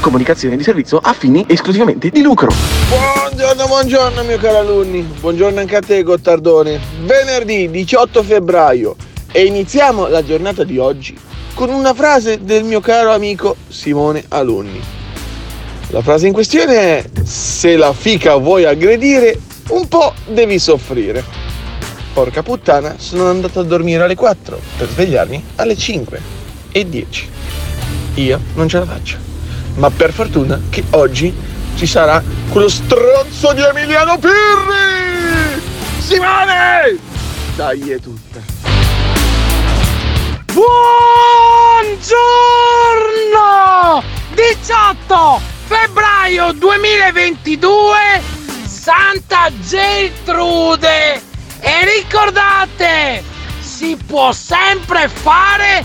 Comunicazione di servizio a fini esclusivamente di lucro. Buongiorno, buongiorno mio caro alunni, buongiorno anche a te Gottardone. Venerdì 18 febbraio e iniziamo la giornata di oggi con una frase del mio caro amico Simone Alunni. La frase in questione è se la fica vuoi aggredire, un po' devi soffrire. Porca puttana, sono andato a dormire alle 4 per svegliarmi alle 5 e 10. Io non ce la faccio. Ma per fortuna che oggi ci sarà quello stronzo di Emiliano Pirri! Simone! Dai, è tutta. Buongiorno! 18 febbraio 2022 Santa Geltrude e ricordate si può sempre fare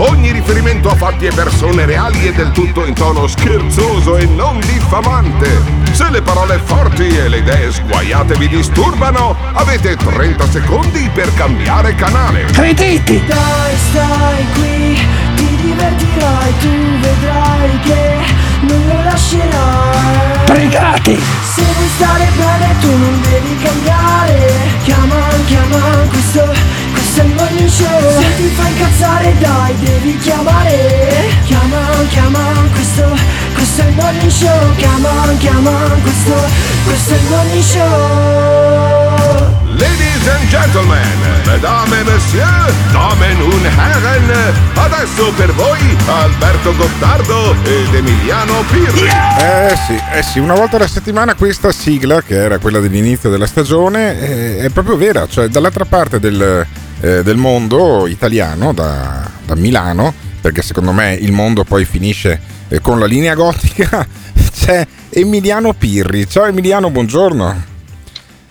Ogni riferimento a fatti e persone reali è del tutto in tono scherzoso e non diffamante. Se le parole forti e le idee sguaiate vi disturbano, avete 30 secondi per cambiare canale. Crediti Dai, stai qui, ti divertirai, tu vedrai che non lo lascerai. Pregati Se vuoi stare bene tu non devi cambiare. Chiama, chiama, questo, è il morning show. Se ti fa incazzare dai, devi chiamare. Chiama, chiama, questo, questo è il morning show. Chiama, chiama, questo, questo è il morning show. Ladies and gentlemen, mesdames et messieurs, damen und herren, adesso per voi Alberto Gottardo ed Emiliano Pirri. Eh sì, eh sì, una volta alla settimana questa sigla, che era quella dell'inizio della stagione, eh, è proprio vera, cioè dall'altra parte del, eh, del mondo italiano, da, da Milano, perché secondo me il mondo poi finisce eh, con la linea gotica, c'è Emiliano Pirri. Ciao Emiliano, buongiorno.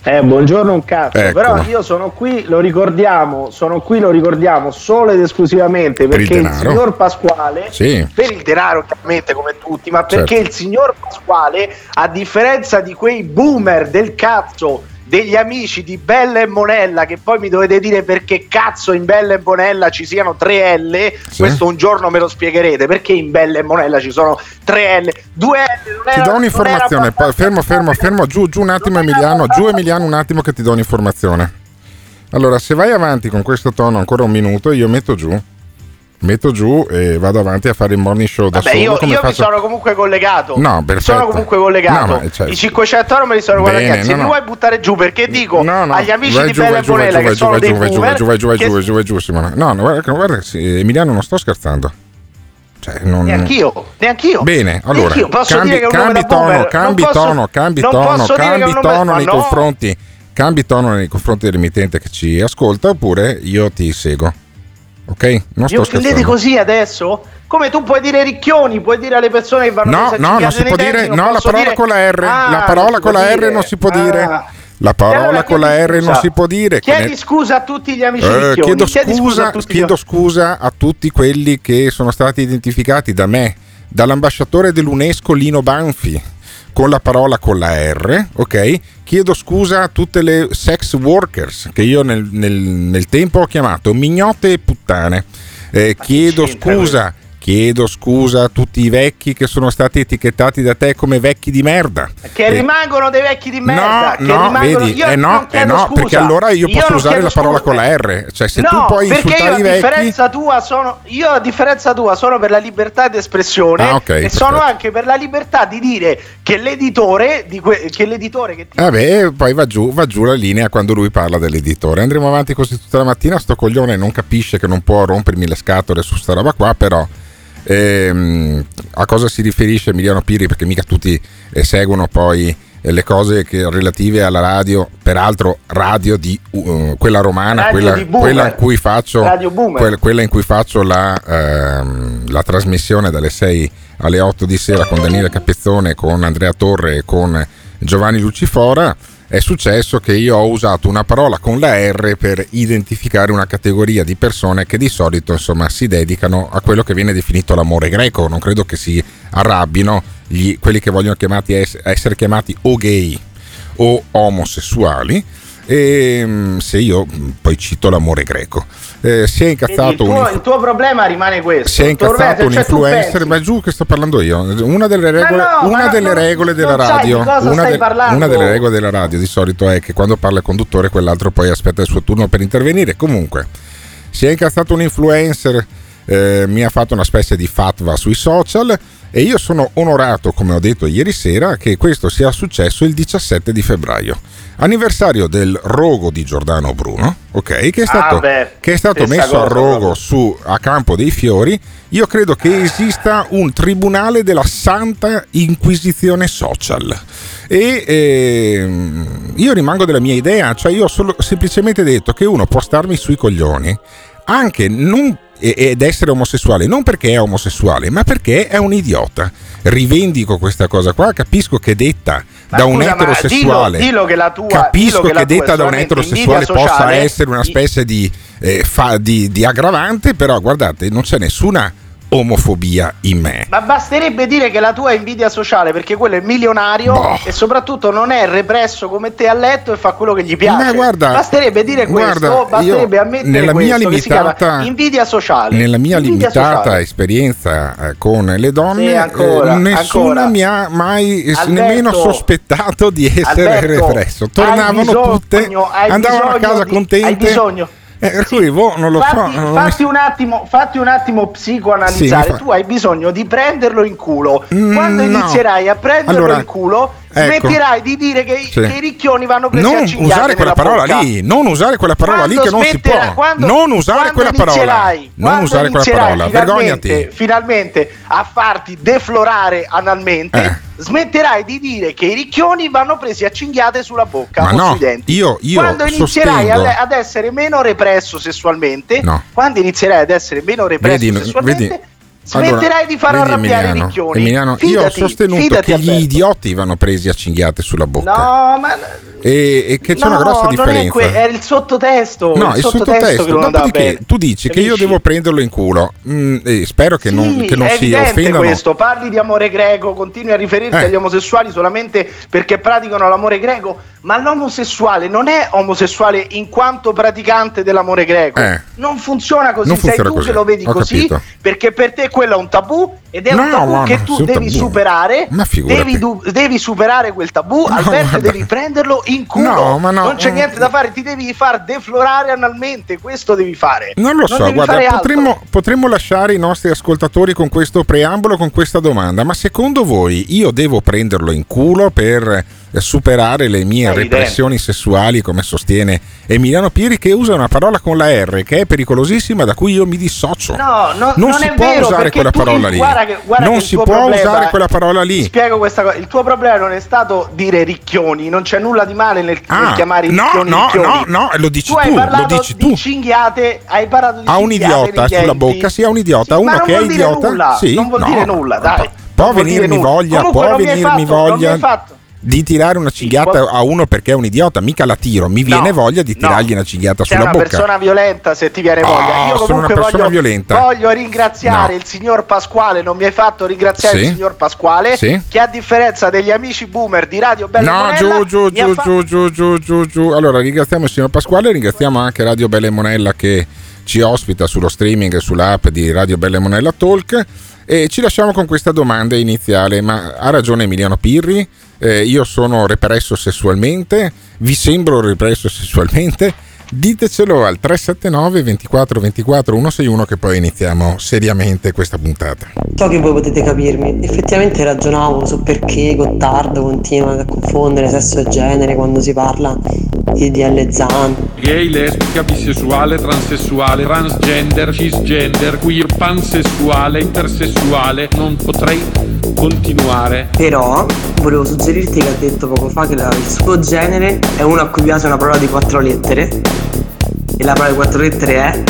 Eh, buongiorno un cazzo, Ecco. però io sono qui, lo ricordiamo, sono qui, lo ricordiamo solo ed esclusivamente Per il perché il, signor Pasquale, Sì. per il denaro chiaramente come tutti, ma perché Certo. il signor Pasquale, a differenza di quei boomer del cazzo degli amici di Bella e Monella, che poi mi dovete dire perché cazzo in Bella e Monella ci siano tre L, Sì. questo un giorno me lo spiegherete, perché in Bella e Monella ci sono tre L, due L, Ti do un'informazione, poi fermo, fermo, fermo, giù, giù un attimo Emiliano, giù Emiliano un attimo che ti do un'informazione. Allora, se vai avanti con questo tono ancora un minuto, io metto giù. Metto giù e vado avanti a fare il morning show da Vabbè, solo. io, io mi sono comunque collegato. No, perfetto. sono comunque collegato. No, cioè- I 500 euro me li sono Bene, guadagnati. Se no, mi no. vuoi buttare giù, perché dico No, no, agli amici vai di giù, Bella vai e giù, vai Bonella giù, che vai giù, sono vai dei giù, vai giù, vai giù, vai giù, vai giù, vai giù, Simone. No, no, guarda, guarda, sì, Emiliano non sto scherzando. Cioè, non... Neanch'io, neanch'io. Bene, allora, Neanch'io. Posso cambi, dire che tono, cambi posso- tono, cambi tono, cambi tono nei no. confronti, cambi tono nei confronti dell'emittente che ci ascolta oppure io ti seguo. Ok? Non sto scherzando. così adesso? Come tu puoi dire ricchioni, puoi dire alle persone che vanno No, no, non si può dire, non no, la parola dire- con la R, Ah, la parola con la R dire. non si può dire. Ah. La E parola allora con la R non scusa. si può dire. che Chiedi scusa a tutti gli amici Eh, ricchioni. chiedo, scusa scusa, gli chiedo scusa a tutti quelli che sono stati identificati da me, dall'ambasciatore dell'UNESCO Lino Banfi, con la parola con la R, ok? Chiedo scusa a tutte le sex workers che io nel, nel- nel tempo ho chiamato mignotte e puttane. Eh, chiedo scusa. Chiedo scusa a tutti i vecchi che sono stati etichettati da te come vecchi di merda. Che Eh, rimangono dei vecchi di merda. che No, no, rimangono... vedi, io eh no, eh no, perché allora io posso non usare la parola scusa. con la R. Cioè, se no, tu io insultare a i vecchi. differenza tua sono io a differenza tua sono per la libertà di espressione Ah, ok, e sono perfetto. anche per la libertà di dire che l'editore di que- che l'editore che ti Vabbè, poi va giù, va giù la linea quando lui parla dell'editore. Andremo avanti così tutta la mattina. Sto coglione non capisce che non può rompermi le scatole su sta roba qua, però. Ehm, a cosa si riferisce Emiliano Piri? Perché mica tutti eh, seguono poi eh, le cose che, relative alla radio, peraltro radio di uh, quella romana, quella, quella in cui faccio, quella, quella in cui faccio la, ehm, la trasmissione dalle 6 alle 8 di sera con Daniele Capezzone, con Andrea Torre e con Giovanni Lucifora. È successo che io ho usato una parola con la R per identificare una categoria di persone che di solito insomma, si dedicano a quello che viene definito l'amore greco. Non credo che si arrabbino gli- quelli che vogliono chiamati es- essere chiamati o gay o omosessuali. E mm, se io poi cito l'amore greco, Eh, si è incazzato il, tuo, un il tuo problema rimane questo si è incazzato un cioè, influencer, ma giù che sto parlando io. Una delle regole, no, una delle non- regole della non radio, una, parlando. una delle regole della radio di solito è che quando parla il conduttore, quell'altro poi aspetta il suo turno per intervenire. Comunque, si è incazzato un influencer, eh, mi ha fatto una specie di fatwa sui social e io sono onorato, come ho detto ieri sera, che questo sia successo il 17 di febbraio. Anniversario del rogo di Giordano Bruno, ok? Che è stato, Ah, beh, che è stato messo a rogo su a Campo dei Fiori. Io credo che esista un tribunale della Santa Inquisizione Social. E ehm, io rimango della mia idea, cioè io ho solo, semplicemente detto che uno può starmi sui coglioni anche non, ed essere omosessuale, non perché è omosessuale, ma perché è un idiota. Rivendico questa cosa qua, capisco che detta Ma da un scusa, ma eterosessuale. dillo- dillo che tua- capisco che che, detta da un eterosessuale possa essere una specie di, eh, fa- di- di aggravante, però guardate, non c'è nessuna omofobia in me. Ma basterebbe dire che la tua è invidia sociale perché quello è milionario Boh. e soprattutto non è represso come te a letto e fa quello che gli piace. Ma guarda, basterebbe dire guarda, questo, basterebbe io ammettere nella mia questo, chiama limitata- invidia sociale. Nella mia Invidia limitata sociale. esperienza eh, con le donne, Sì, ancora, eh, nesuna ancora. mi ha mai Alberto, nemmeno sospettato di essere Alberto, represso. Tornavano bisogno- tutte, andavano a casa di- contente. Hai bisogno. Eh, cui boh, non lo fatti, so. non mi- fatti un attimo, fatti un attimo psicoanalizzare. Sì, fa- Tu hai bisogno di prenderlo in culo. Mm, Quando no. inizierai a prenderlo Allora, in culo, ecco. smetterai di dire che, i- Sì. che i ricchioni vanno presi a non usare quella parola bocca. lì, non usare quella parola lì Quando che non si può. quando- non usare quella parola. Non usare quella parola, finalmente- vergognati. Finalmente a farti deflorare analmente, Eh. smetterai di dire che i ricchioni vanno presi a cinghiate sulla bocca Ma o no, sui denti. io- io quando inizierai ad, ad essere meno represso sessualmente, No. quando inizierai ad essere meno represso Vedi, sessualmente, vedi- smetterai allora, di far arrabbiare Emiliano, ricchioni. Emiliano, io ho Fidati, sostenuto fidati, che gli idioti vanno presi a cinghiate sulla bocca. No, ma E, e che c'è una no, grossa non è differenza. que- è il sottotesto. No, il sottotesto, che non andava dopodiché bene. tu dici che io Capisci? devo prenderlo in culo. Mm, e spero che non, Sì, che non è si offendano. questo, parli di amore greco, continui a riferirti Eh. agli omosessuali solamente perché praticano l'amore greco, ma l'omosessuale non è omosessuale in quanto praticante dell'amore greco. Eh. Non funziona così, Non sei funziona tu così, che lo vedi ho così, capito. perché per te quello è un tabù ed è No, un tabù ma che no, tu devi tabù. superare. Devi, du- devi superare quel tabù, No, Alberto, devi prenderlo in culo. No, ma no, non c'è mm. niente da fare, ti devi far deflorare analmente, questo devi fare. Non lo so, devi guarda, potremmo, potremmo lasciare i nostri ascoltatori con questo preambolo, con questa domanda, ma secondo voi io devo prenderlo in culo per eh, superare le mie È evidente. repressioni sessuali, come sostiene Emiliano Pieri, che usa una parola con la R, che è pericolosissima, da cui io mi dissocio. No, no, non, non si è può vero, usare quella parola lì. Guarda che- guarda non che si può problema- usare quella parola lì. spiego questa cosa. Il tuo problema non è stato dire ricchioni, non c'è nulla di male nel, Ah, nel chiamare i no, ricchioni no, ricchioni. no, no, lo dici tu. tu, lo parlato dici di tu. cinghiate, hai parlato di A un idiota sulla bocca, sì, a un idiota, Sì, uno che è idiota, nulla, sì, non vuol no, dire nulla, dai. Può venirmi voglia, può venirmi voglia di tirare una cinghiata a uno perché è un idiota, mica la tiro, mi viene No, voglia di tirargli no. una cinghiata Sei sulla una bocca. persona violenta se ti viene Oh, voglia. Io sono una persona voglio, violenta. voglio ringraziare No. il signor Pasquale. Non mi hai fatto ringraziare Sì. il signor Pasquale, Sì. che a differenza degli amici boomer di Radio Bella No, Monella, giù, giù, ha giù, fa- giù, giù, giù, giù, giù. Allora, ringraziamo il signor Pasquale, ringraziamo anche Radio Bella e Monella che ci ospita sullo streaming e sull'app di Radio Belle Monella Talk. E ci lasciamo con questa domanda iniziale, ma ha ragione Emiliano Pirri? Eh, io sono represso sessualmente? Vi sembro represso sessualmente? Ditecelo al 379 24 24 161 che poi iniziamo seriamente questa puntata. So che voi potete capirmi, effettivamente ragionavo su perché Gottardo continua a confondere sesso e genere quando si parla di DL Zan. Gay, lesbica, bisessuale, transessuale, transgender, cisgender, queer, pansessuale, intersessuale, non potrei continuare. Però volevo suggerirti che ha detto poco fa che il suo genere è uno a cui piace una parola di quattro lettere e la parola di quattro lettere è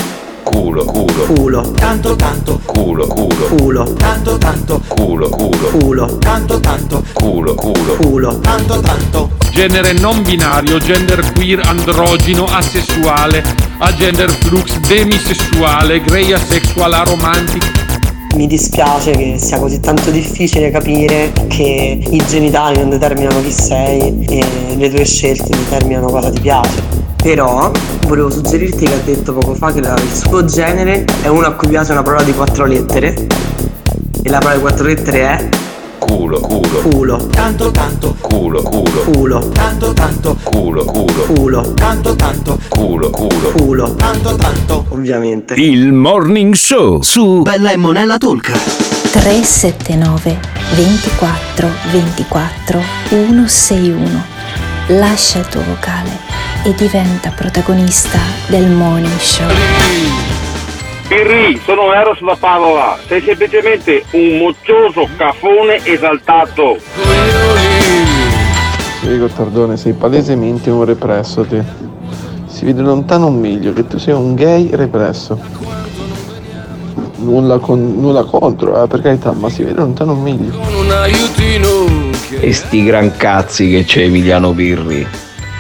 Culo, culo, culo, Tanto tanto, culo, culo, culo, tanto tanto, culo, culo, culo, tanto tanto, culo, culo. culo. tanto tanto. Genere non binario, gender queer, androgino, asessuale, agender flux, demisessuale, grey asexual, aromantic. Mi dispiace che sia così tanto difficile capire che i genitali non determinano chi sei e le tue scelte determinano cosa ti piace. Però volevo suggerirti che ha detto poco fa che la- il suo genere è uno a cui piace una parola di quattro lettere. E la parola di quattro lettere è Culo, culo, culo, Tanto tanto, culo, culo, culo, tanto tanto, culo, culo, culo, tanto tanto, culo, culo. culo, tanto tanto. ovviamente. Il Morning Show su Bella e Monella Talk. 379 24 24 161. Lascia il tuo vocale e diventa protagonista del Morning Show. Pirri, sono Eros da Padova, sei semplicemente un moccioso cafone esaltato. Sì, Gottardone, sei palesemente un represso te. Si vede lontano un miglio che tu sei un gay represso. Nulla, con- nulla contro, eh, per carità, ma si vede lontano un miglio. E sti gran cazzi che c'è Emiliano Pirri.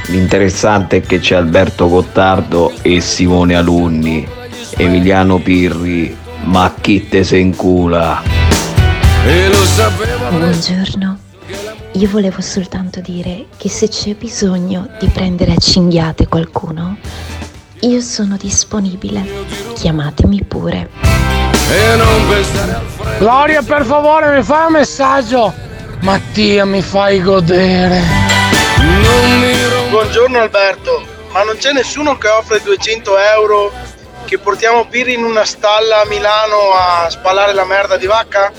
L'interessante è che c'è Alberto Gottardo e Simone Alunni. Emiliano Pirri, ma chi te se incula? Buongiorno. Io volevo soltanto dire che se c'è bisogno di prendere a cinghiate qualcuno, io sono disponibile. Chiamatemi pure. Gloria, per favore, mi fai un messaggio. Mattia, mi fai godere. Buongiorno Alberto, ma non c'è nessuno che offre 200 euro che portiamo Pirri in una stalla a Milano a spalare la merda di vacca?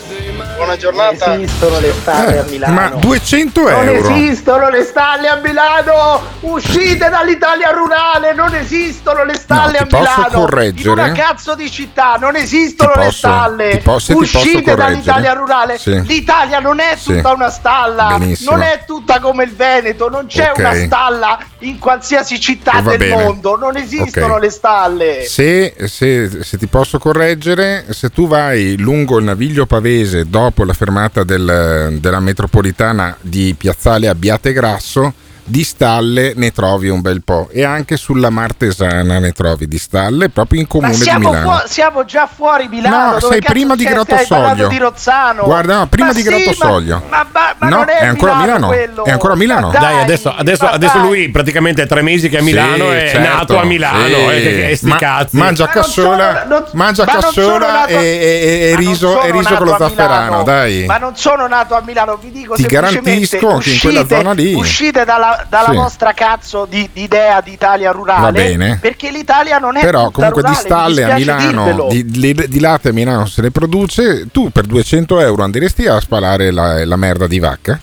Buona giornata. esistono le stalle a Milano. Ma 200 Non euro? esistono le stalle a Milano! Uscite dall'Italia rurale! Non esistono le stalle No, a ti posso Milano! correggere? In una cazzo di città non esistono Ti le posso- stalle! ti posso- ti posso Uscite dall'Italia rurale! Sì. L'Italia non è Sì. tutta una stalla! Benissimo. Non è tutta come il Veneto! Non c'è Ok. una stalla in qualsiasi città Va del bene. mondo! Non esistono Ok. le stalle! Se, se- se ti posso correggere, se tu vai lungo il naviglio pavese dopo la fermata del- della metropolitana di Piazzale Abbiate Grasso, di stalle ne trovi un bel po' e anche sulla Martesana ne trovi di stalle proprio in comune di Milano. fuo- siamo già fuori Milano. No, dove sei prima di? Grotto Soglio. di Rozzano. Guarda, no, prima Ma di sì, Grotto ma- Soglio. Ma, ma- ma No, non è, è ancora Milano. quello. È ancora Milano. Ma Dai, adesso, adesso, adesso dai. lui praticamente è tre mesi che è a Sì, Milano è certo. nato a Milano. Sì. eh, che, che sti Ma- cazzi. Mangia non cassola, sono- non- mangia cassola e, e- e ma non riso, sono e riso nato con lo a zafferano, Milano. dai. Ma non sono nato a Milano, vi dico Ti garantisco che in quella zona lì- Uscite dalla, dalla Sì. vostra cazzo di, di idea di Italia rurale. Va bene. Perché l'Italia non è Però comunque di rurale, mi stalle a Milano, di, di- di latte a Milano se ne produce, tu per 200 euro andresti a spalare la, la merda di vacca?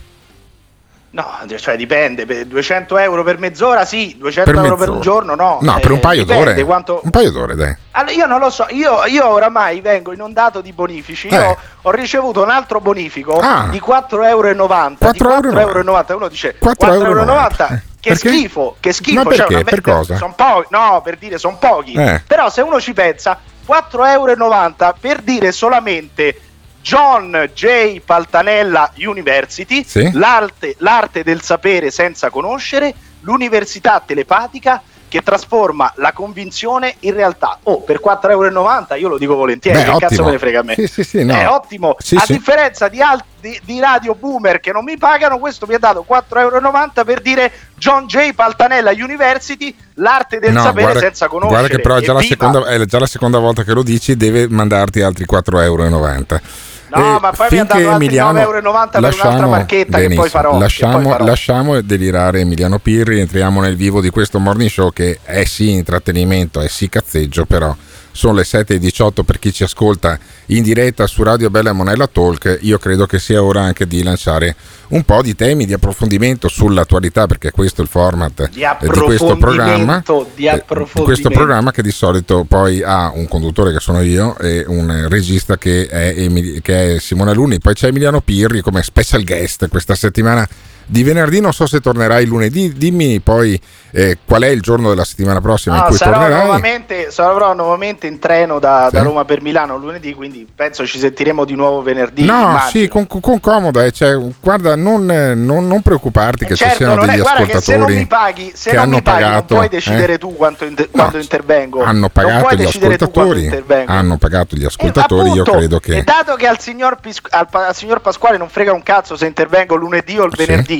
No, cioè dipende, per 200 euro per mezz'ora sì, 200 Per euro per un giorno no. No, Eh, per un paio dipende d'ore. Quanto... Un paio d'ore, dai. Allora, io non lo so, io, io oramai vengo inondato di bonifici. Io Eh. ho ricevuto un altro bonifico Ah. di 4,90 euro. Di 4,90 4,90 euro. Uno dice 4,90 4,90 Che Perché? schifo, che schifo. Ma perché? Cioè, una- Per cosa? Sono pochi, no, per dire sono pochi. Eh. Però se uno ci pensa, 4,90 euro per dire solamente John J. Paltanella University, Sì. l'arte, l'arte del sapere senza conoscere, l'università telepatica che trasforma la convinzione in realtà. Oh, per 4,90 euro io lo dico volentieri, Beh, che ottimo. cazzo me ne frega a me. Sì, sì, sì, no. È ottimo. Sì, a sì. differenza di altri di, di radio boomer che non mi pagano, questo mi ha dato 4,90 euro per dire John J. Paltanella University, l'arte del No, sapere guarda, senza conoscere. guarda che però è già, la seconda, è già la seconda volta che lo dici, deve mandarti altri 4,90 euro. No, ma poi mi ha dato altri 9,90 euro per un'altra marchetta che poi farò. Lasciamo, poi farò. lasciamo delirare Emiliano Pirri, entriamo nel vivo di questo morning show che è sì intrattenimento, è sì cazzeggio, però sono le 7.18 per chi ci ascolta in diretta su Radio Bella Monella Talk. Io credo che sia ora anche di lanciare un po' di temi di approfondimento sull'attualità, perché questo è il format Di eh, di questo programma. di eh, di questo programma che di solito poi ha un conduttore che sono io e un regista che è, Emil- che è Simone Alunni, poi c'è Emiliano Pirri come special guest questa settimana di venerdì, non so se tornerai lunedì, dimmi poi eh, qual è il giorno della settimana prossima in No, cui sarò, tornerai. nuovamente, sarò nuovamente in treno da, da Sì. Roma per Milano lunedì, quindi penso ci sentiremo di nuovo venerdì. No, immagino. sì, con, con comoda, eh, cioè, guarda, non, eh, non- non preoccuparti che Certo, ci siano è- degli guarda che se non ascoltatori mi paghi, se non mi paghi, pagato, non puoi decidere eh, tu quanto inter- quando intervengo. hanno pagato gli quando ascoltatori, hanno pagato gli Eh, ascoltatori, io appunto, credo che... E dato che al signor, Pis- al, pa- al signor Pasquale non frega un cazzo se intervengo lunedì o il Sì. venerdì,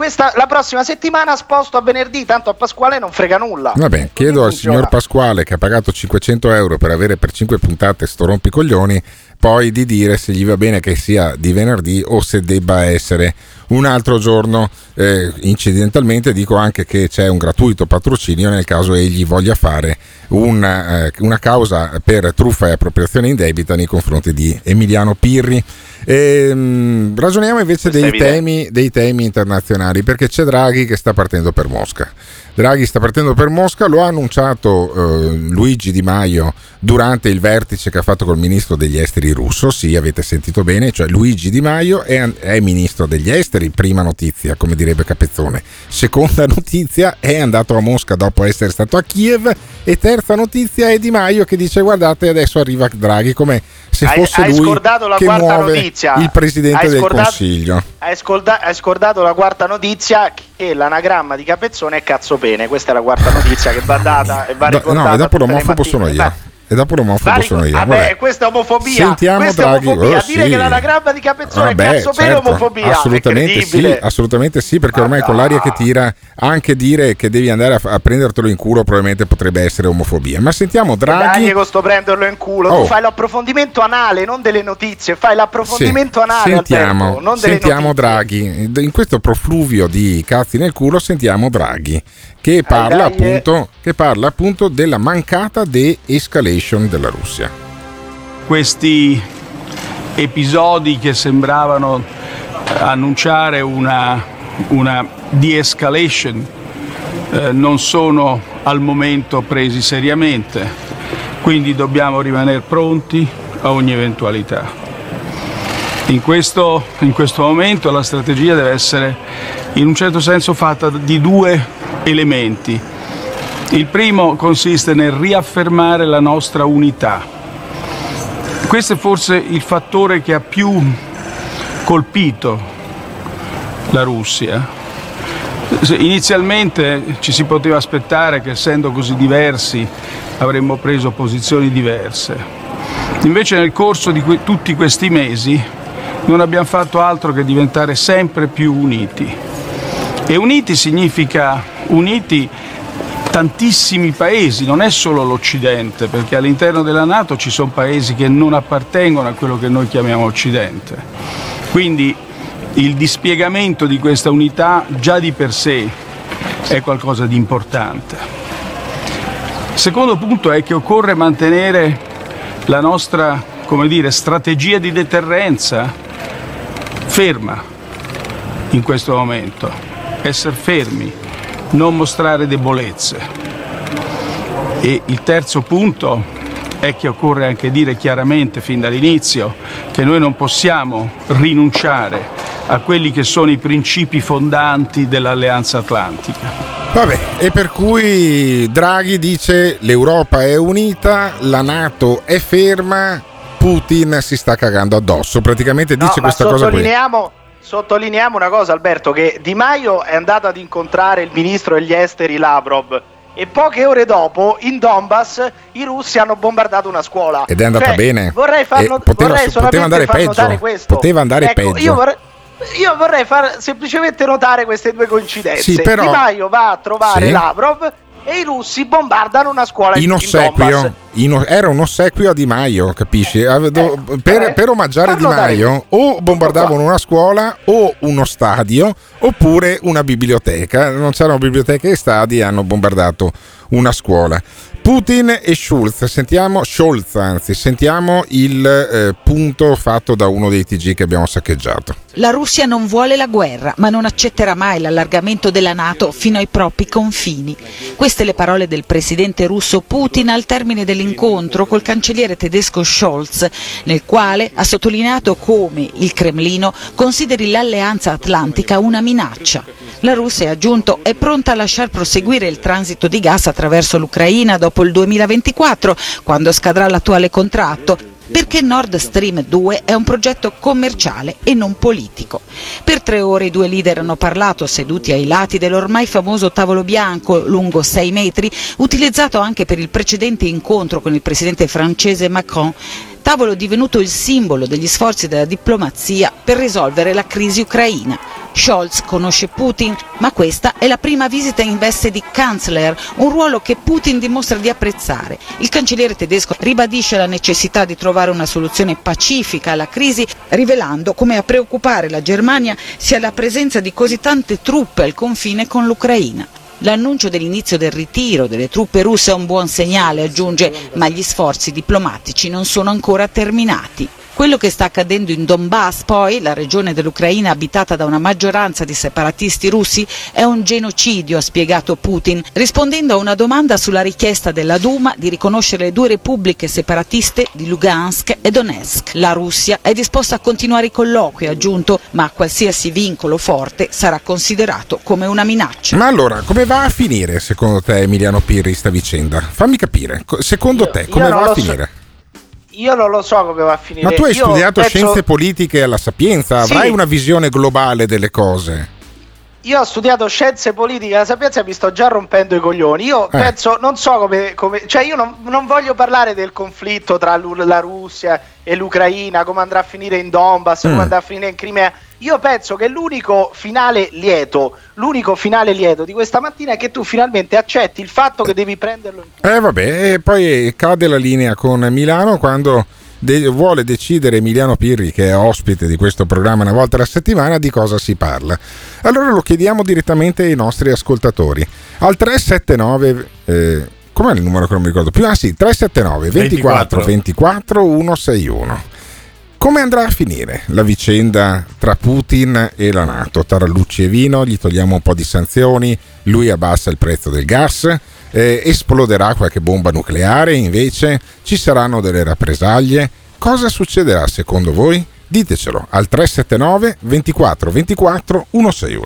questa, la prossima settimana sposto a venerdì, tanto a Pasquale non frega nulla. Vabbè, chiedo al signor Pasquale che ha pagato 500 euro per avere per 5 puntate sto rompicoglioni, poi di dire se gli va bene che sia di venerdì o se debba essere un altro giorno. Eh, incidentalmente dico anche che c'è un gratuito patrocinio nel caso egli voglia fare un, eh, una causa per truffa e appropriazione indebita nei confronti di Emiliano Pirri. Ehm, ragioniamo invece dei temi, dei temi internazionali perché c'è Draghi che sta partendo per Mosca. Draghi sta partendo per Mosca, lo ha annunciato eh, Luigi Di Maio durante il vertice che ha fatto col ministro degli esteri russo, sì avete sentito bene, cioè Luigi Di Maio è, è ministro degli esteri, prima notizia come direbbe Capezzone, seconda notizia è andato a Mosca dopo essere stato a Kiev e terza notizia è Di Maio che dice guardate adesso arriva Draghi come se Hai- fosse hai lui scordato la che muove notizia. il presidente Hai del Consiglio. Hai, scorda- hai scordato la quarta notizia che l'anagramma di Capezzone è cazzo bene. Questa è la quarta notizia che va data e va ricordata. no, e dopo l'omofobo sono io. Beh, E dopo l'omofobo sono io. Vabbè, vabbè. questa è omofobia. Sentiamo questa Draghi. omofobia. Oh, Dire sì. che l'anagramma di Capezzone Vabbè, è cazzo certo, omofobia. assolutamente sì, assolutamente sì, perché ormai con l'aria che tira anche dire che devi andare a, a prendertelo in culo probabilmente potrebbe essere omofobia. Ma sentiamo Draghi Draghi. con sto prenderlo in culo. Oh. Tu fai l'approfondimento anale, non delle notizie. Fai l'approfondimento Sì, anale. sentiamo, Alberto, non delle sentiamo notizie. Draghi. In questo profluvio di cazzi nel culo sentiamo Draghi che parla, dai, eh. appunto, che parla appunto della mancata de-escalation della Russia. questi episodi che sembravano annunciare una, una de-escalation eh, non sono al momento presi seriamente, quindi dobbiamo rimanere pronti a ogni eventualità. In questo, in questo momento la strategia deve essere in un certo senso fatta di due elementi. Il primo consiste nel riaffermare la nostra unità. Questo è forse il fattore che ha più colpito la Russia. Inizialmente ci si poteva aspettare che essendo così diversi avremmo preso posizioni diverse. Invece nel corso di que- tutti questi mesi non abbiamo fatto altro che diventare sempre più uniti. E uniti significa uniti tantissimi paesi, non è solo l'Occidente, perché all'interno della Nato ci sono paesi che non appartengono a quello che noi chiamiamo Occidente. Quindi il dispiegamento di questa unità già di per sé è qualcosa di importante. Secondo punto è che occorre mantenere la nostra, dire, strategia di deterrenza ferma in questo momento, essere fermi, non mostrare debolezze. E il terzo punto è che occorre anche dire chiaramente fin dall'inizio che noi non possiamo rinunciare a quelli che sono i principi fondanti dell'Alleanza Atlantica. Vabbè, e per cui Draghi dice l'Europa è unita, la Nato è ferma, Putin si sta cagando addosso. Praticamente No, dice ma questa cosa qui. sottolineiamo, sottolineiamo una cosa, Alberto, che Di Maio è andato ad incontrare il ministro degli esteri Lavrov e poche ore dopo in Donbass i russi hanno bombardato una scuola. Ed è andata Cioè, bene. Vorrei, far not- poteva- vorrei poteva andare far peggio. notare questo. Poteva andare Ecco, peggio. Io vorrei, io vorrei far semplicemente notare queste due coincidenze. Sì, però- Di Maio va a trovare Sì. Lavrov e i russi bombardano una scuola in, in ossequio, in era un ossequio a Di Maio, capisci? Ave- do- per, per omaggiare Di Maio o bombardavano una scuola o uno stadio oppure una biblioteca. Non c'erano biblioteche e stadi, hanno bombardato una scuola. Putin e Schulz, sentiamo Scholz, anzi, sentiamo il eh, punto fatto da uno dei TG che abbiamo saccheggiato. La Russia non vuole la guerra, ma non accetterà mai l'allargamento della Nato fino ai propri confini. Queste le parole del presidente russo Putin al termine dell'incontro col cancelliere tedesco Scholz, nel quale ha sottolineato come il Cremlino consideri l'alleanza atlantica una minaccia. La Russia, ha aggiunto, è pronta a lasciar proseguire il transito di gas attraverso l'Ucraina dopo il 2024, quando scadrà l'attuale contratto, perché Nord Stream 2 è un progetto commerciale e non politico. Per tre ore i due leader hanno parlato seduti ai lati dell'ormai famoso tavolo bianco lungo 6 metri, utilizzato anche per il precedente incontro con il presidente francese Macron, tavolo divenuto il simbolo degli sforzi della diplomazia per risolvere la crisi ucraina. Scholz conosce Putin, ma questa è la prima visita in veste di Kanzler, un ruolo che Putin dimostra di apprezzare. Il cancelliere tedesco ribadisce la necessità di trovare una soluzione pacifica alla crisi, rivelando come a preoccupare la Germania sia la presenza di così tante truppe al confine con l'Ucraina. L'annuncio dell'inizio del ritiro delle truppe russe è un buon segnale, aggiunge, ma gli sforzi diplomatici non sono ancora terminati. Quello che sta accadendo in Donbass, poi, la regione dell'Ucraina abitata da una maggioranza di separatisti russi, è un genocidio, ha spiegato Putin, rispondendo a una domanda sulla richiesta della Duma di riconoscere le due repubbliche separatiste di Lugansk e Donetsk. La Russia è disposta a continuare i colloqui, ha aggiunto, ma qualsiasi vincolo forte sarà considerato come una minaccia. Ma allora, come va a finire secondo te Emiliano Pirri sta vicenda? Fammi capire, co- secondo te come va a lo so. Io non lo so come va a finire. Ma tu hai Io studiato penso- scienze politiche alla Sapienza, Sì. avrai una visione globale delle cose. Io ho studiato scienze politiche alla Sapienza e mi sto già rompendo i coglioni. Io Eh. penso, non so come, come- cioè io non, non voglio parlare del conflitto tra la Russia e l'Ucraina, come andrà a finire in Donbass, come Mm. andrà a finire in Crimea. Io penso che l'unico finale lieto, l'unico finale lieto di questa mattina è che tu finalmente accetti il fatto che devi prenderlo in Eh vabbè, e poi cade la linea con Milano quando de- vuole decidere Emiliano Pirri, che è ospite di questo programma una volta alla settimana, di cosa si parla. Allora lo chiediamo direttamente ai nostri ascoltatori. Al 379... Eh, com'è il numero che non mi ricordo più? Ah sì, 379 24 24 161. Come andrà a finire la vicenda tra Putin e la Nato? Tarallucci e vino, gli togliamo un po' di sanzioni, lui abbassa il prezzo del gas, eh, esploderà qualche bomba nucleare, invece ci saranno delle rappresaglie. Cosa succederà secondo voi? Ditecelo al 379 24 24 161.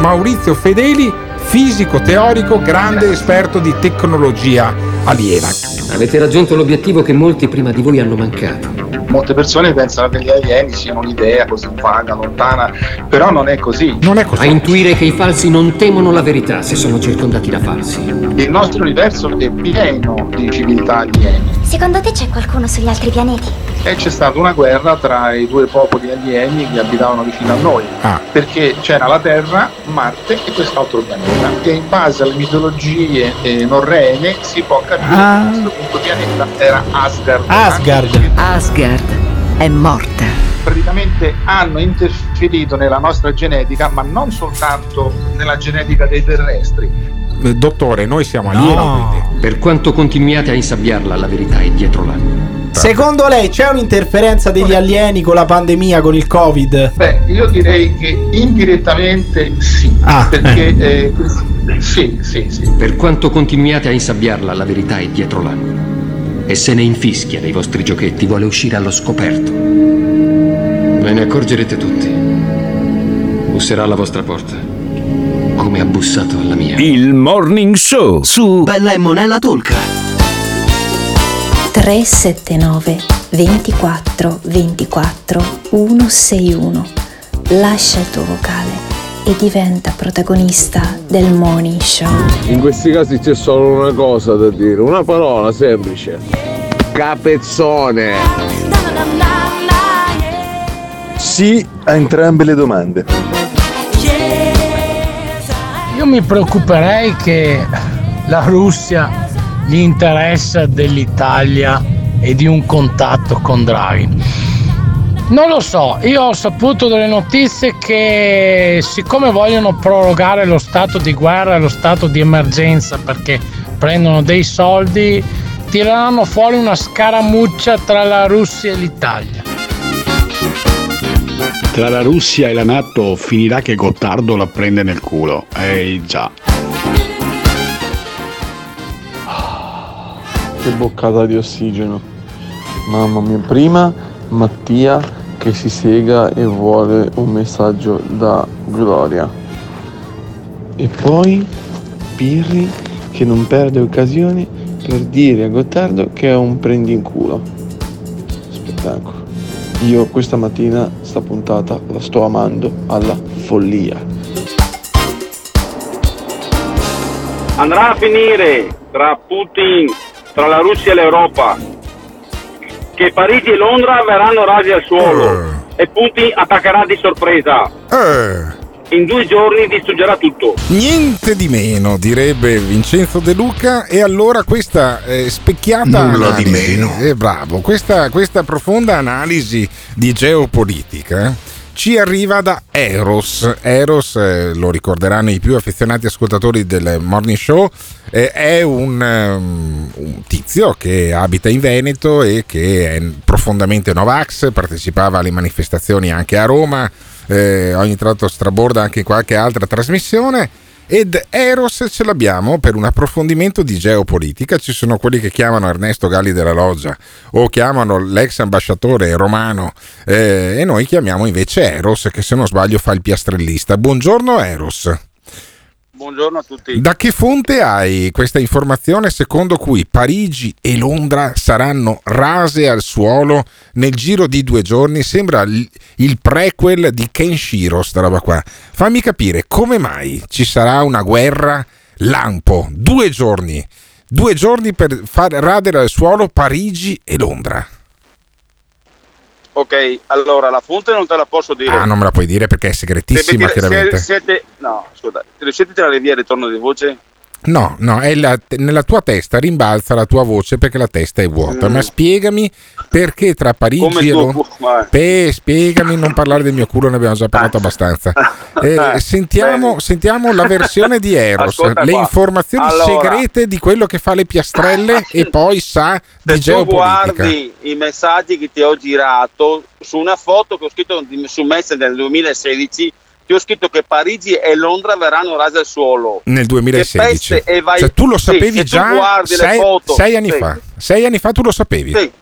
Maurizio Fedeli, fisico teorico, grande esperto di tecnologia aliena. Avete raggiunto l'obiettivo che molti prima di voi hanno mancato. Molte persone pensano che gli alieni siano un'idea così vaga, lontana, però non è così. Non è A intuire che i falsi non temono la verità se sono circondati da falsi. Il nostro universo è pieno di civiltà alieni Secondo te c'è qualcuno sugli altri pianeti? e c'è stata una guerra tra i due popoli alieni che abitavano vicino a noi, Ah. perché c'era la Terra, Marte e quest'altro pianeta. E in base alle mitologie eh, norrene si può capire Ah. che questo punto pianeta era Asgard. Asgard. Asgard è morta. praticamente hanno interferito nella nostra genetica, ma non soltanto nella genetica dei terrestri. Eh, Dottore, noi siamo alieni. quindi. Per quanto continuiate a insabbiarla, la verità è dietro l'angolo. Secondo lei c'è un'interferenza degli alieni con la pandemia, con il Covid? Beh, io direi che indirettamente sì, Ah, perché eh, sì, sì, sì. Per quanto continuiate a insabbiarla, la verità è dietro l'angolo. E se ne infischia dei vostri giochetti, vuole uscire allo scoperto. Ve ne accorgerete tutti. Busserà alla vostra porta. Come ha bussato alla mia. Il Morning Show su Bella e Monella Talk. 379 24 24 161. Lascia il tuo vocale e diventa protagonista del Morning Show. In questi casi c'è solo una cosa da dire, una parola semplice. Capezzone. Sì a entrambe le domande. Io mi preoccuperei che la Russia gli interessa dell'Italia e di un contatto con Draghi. Non lo so, io ho saputo delle notizie che siccome vogliono prorogare lo stato di guerra e lo stato di emergenza perché prendono dei soldi, tireranno fuori una scaramuccia tra la Russia e l'Italia. Tra la Russia e la Nato finirà che Gottardo la prende nel culo. Ehi già. Che boccata di ossigeno. Mamma mia, prima Mattia che si sega e vuole un messaggio da Gloria. E poi Pirri che non perde occasioni per dire a Gottardo che è un prendi in culo. Spettacolo. Io questa mattina sta puntata la sto amando alla follia. Andrà a finire tra Putin, tra la Russia e l'Europa, che Parigi e Londra verranno rasi al suolo e Putin attaccherà di sorpresa. In due giorni distruggerà tutto. Niente di meno, direbbe Vincenzo De Luca. E allora questa eh, specchiata Nulla di analisi, meno. eh, bravo, questa, questa profonda analisi di geopolitica ci arriva da Eros. Eros, eh, lo ricorderanno i più affezionati ascoltatori del Morning Show, eh, è un, ehm, un tizio che abita in Veneto e che è profondamente Novax, partecipava alle manifestazioni anche a Roma, eh, ogni tanto straborda anche in qualche altra trasmissione. Ed Eros ce l'abbiamo per un approfondimento di geopolitica. Ci sono quelli che chiamano Ernesto Galli della Loggia o chiamano l'ex ambasciatore romano eh, e noi chiamiamo invece Eros che se non sbaglio fa il piastrellista. Buongiorno Eros. Buongiorno a tutti. Da che fonte hai questa informazione secondo cui Parigi e Londra saranno rase al suolo nel giro di due giorni? Sembra il prequel di Kenshiro, sta roba qua. Fammi capire come mai ci sarà una guerra lampo, due giorni, due giorni per far radere al suolo Parigi e Londra. Ok, allora la fonte non te la posso dire. Ah, non me la puoi dire perché è segretissima, Siete- chiaramente. siete- no, scusa, riuscite a via il ritorno di voce? No, no, è la- nella tua testa rimbalza la tua voce perché la testa è vuota. Mm. Ma spiegami perché tra Parigi e Londra. Pe- spiegami, non parlare del mio culo, ne abbiamo già parlato abbastanza. Eh, sentiamo, sentiamo la versione di Eros, Ascolta le qua. informazioni Allora. segrete di quello che fa le piastrelle e poi sa di geopolitica. guardi i messaggi che ti ho girato su una foto che ho scritto su Messenger nel 2016, ti ho scritto che Parigi e Londra verranno rase al suolo. Nel 2016, Che peste e vai- cioè, tu lo Sì, sapevi se tu già sei, foto- sei anni sì. fa. Sei anni fa tu lo sapevi. Sì.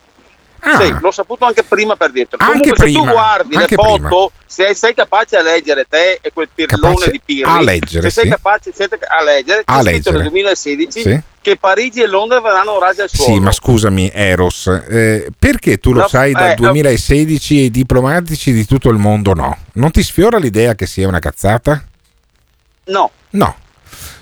Ah. Sì, l'ho saputo anche prima per dirtelo. Anche Comunque, se prima, tu guardi anche le foto, se sei capace a leggere te e quel pirlone Capace di Pirri, a leggere, se sei sì. capace a leggere, A leggere. nel 2016 Sì. Che Parigi e Londra verranno rasi al suolo. Sì, ma scusami, Eros, eh, perché tu lo No, sai dal eh, 2016 e i diplomatici di tutto il mondo no? Non ti sfiora l'idea che sia una cazzata? No. No.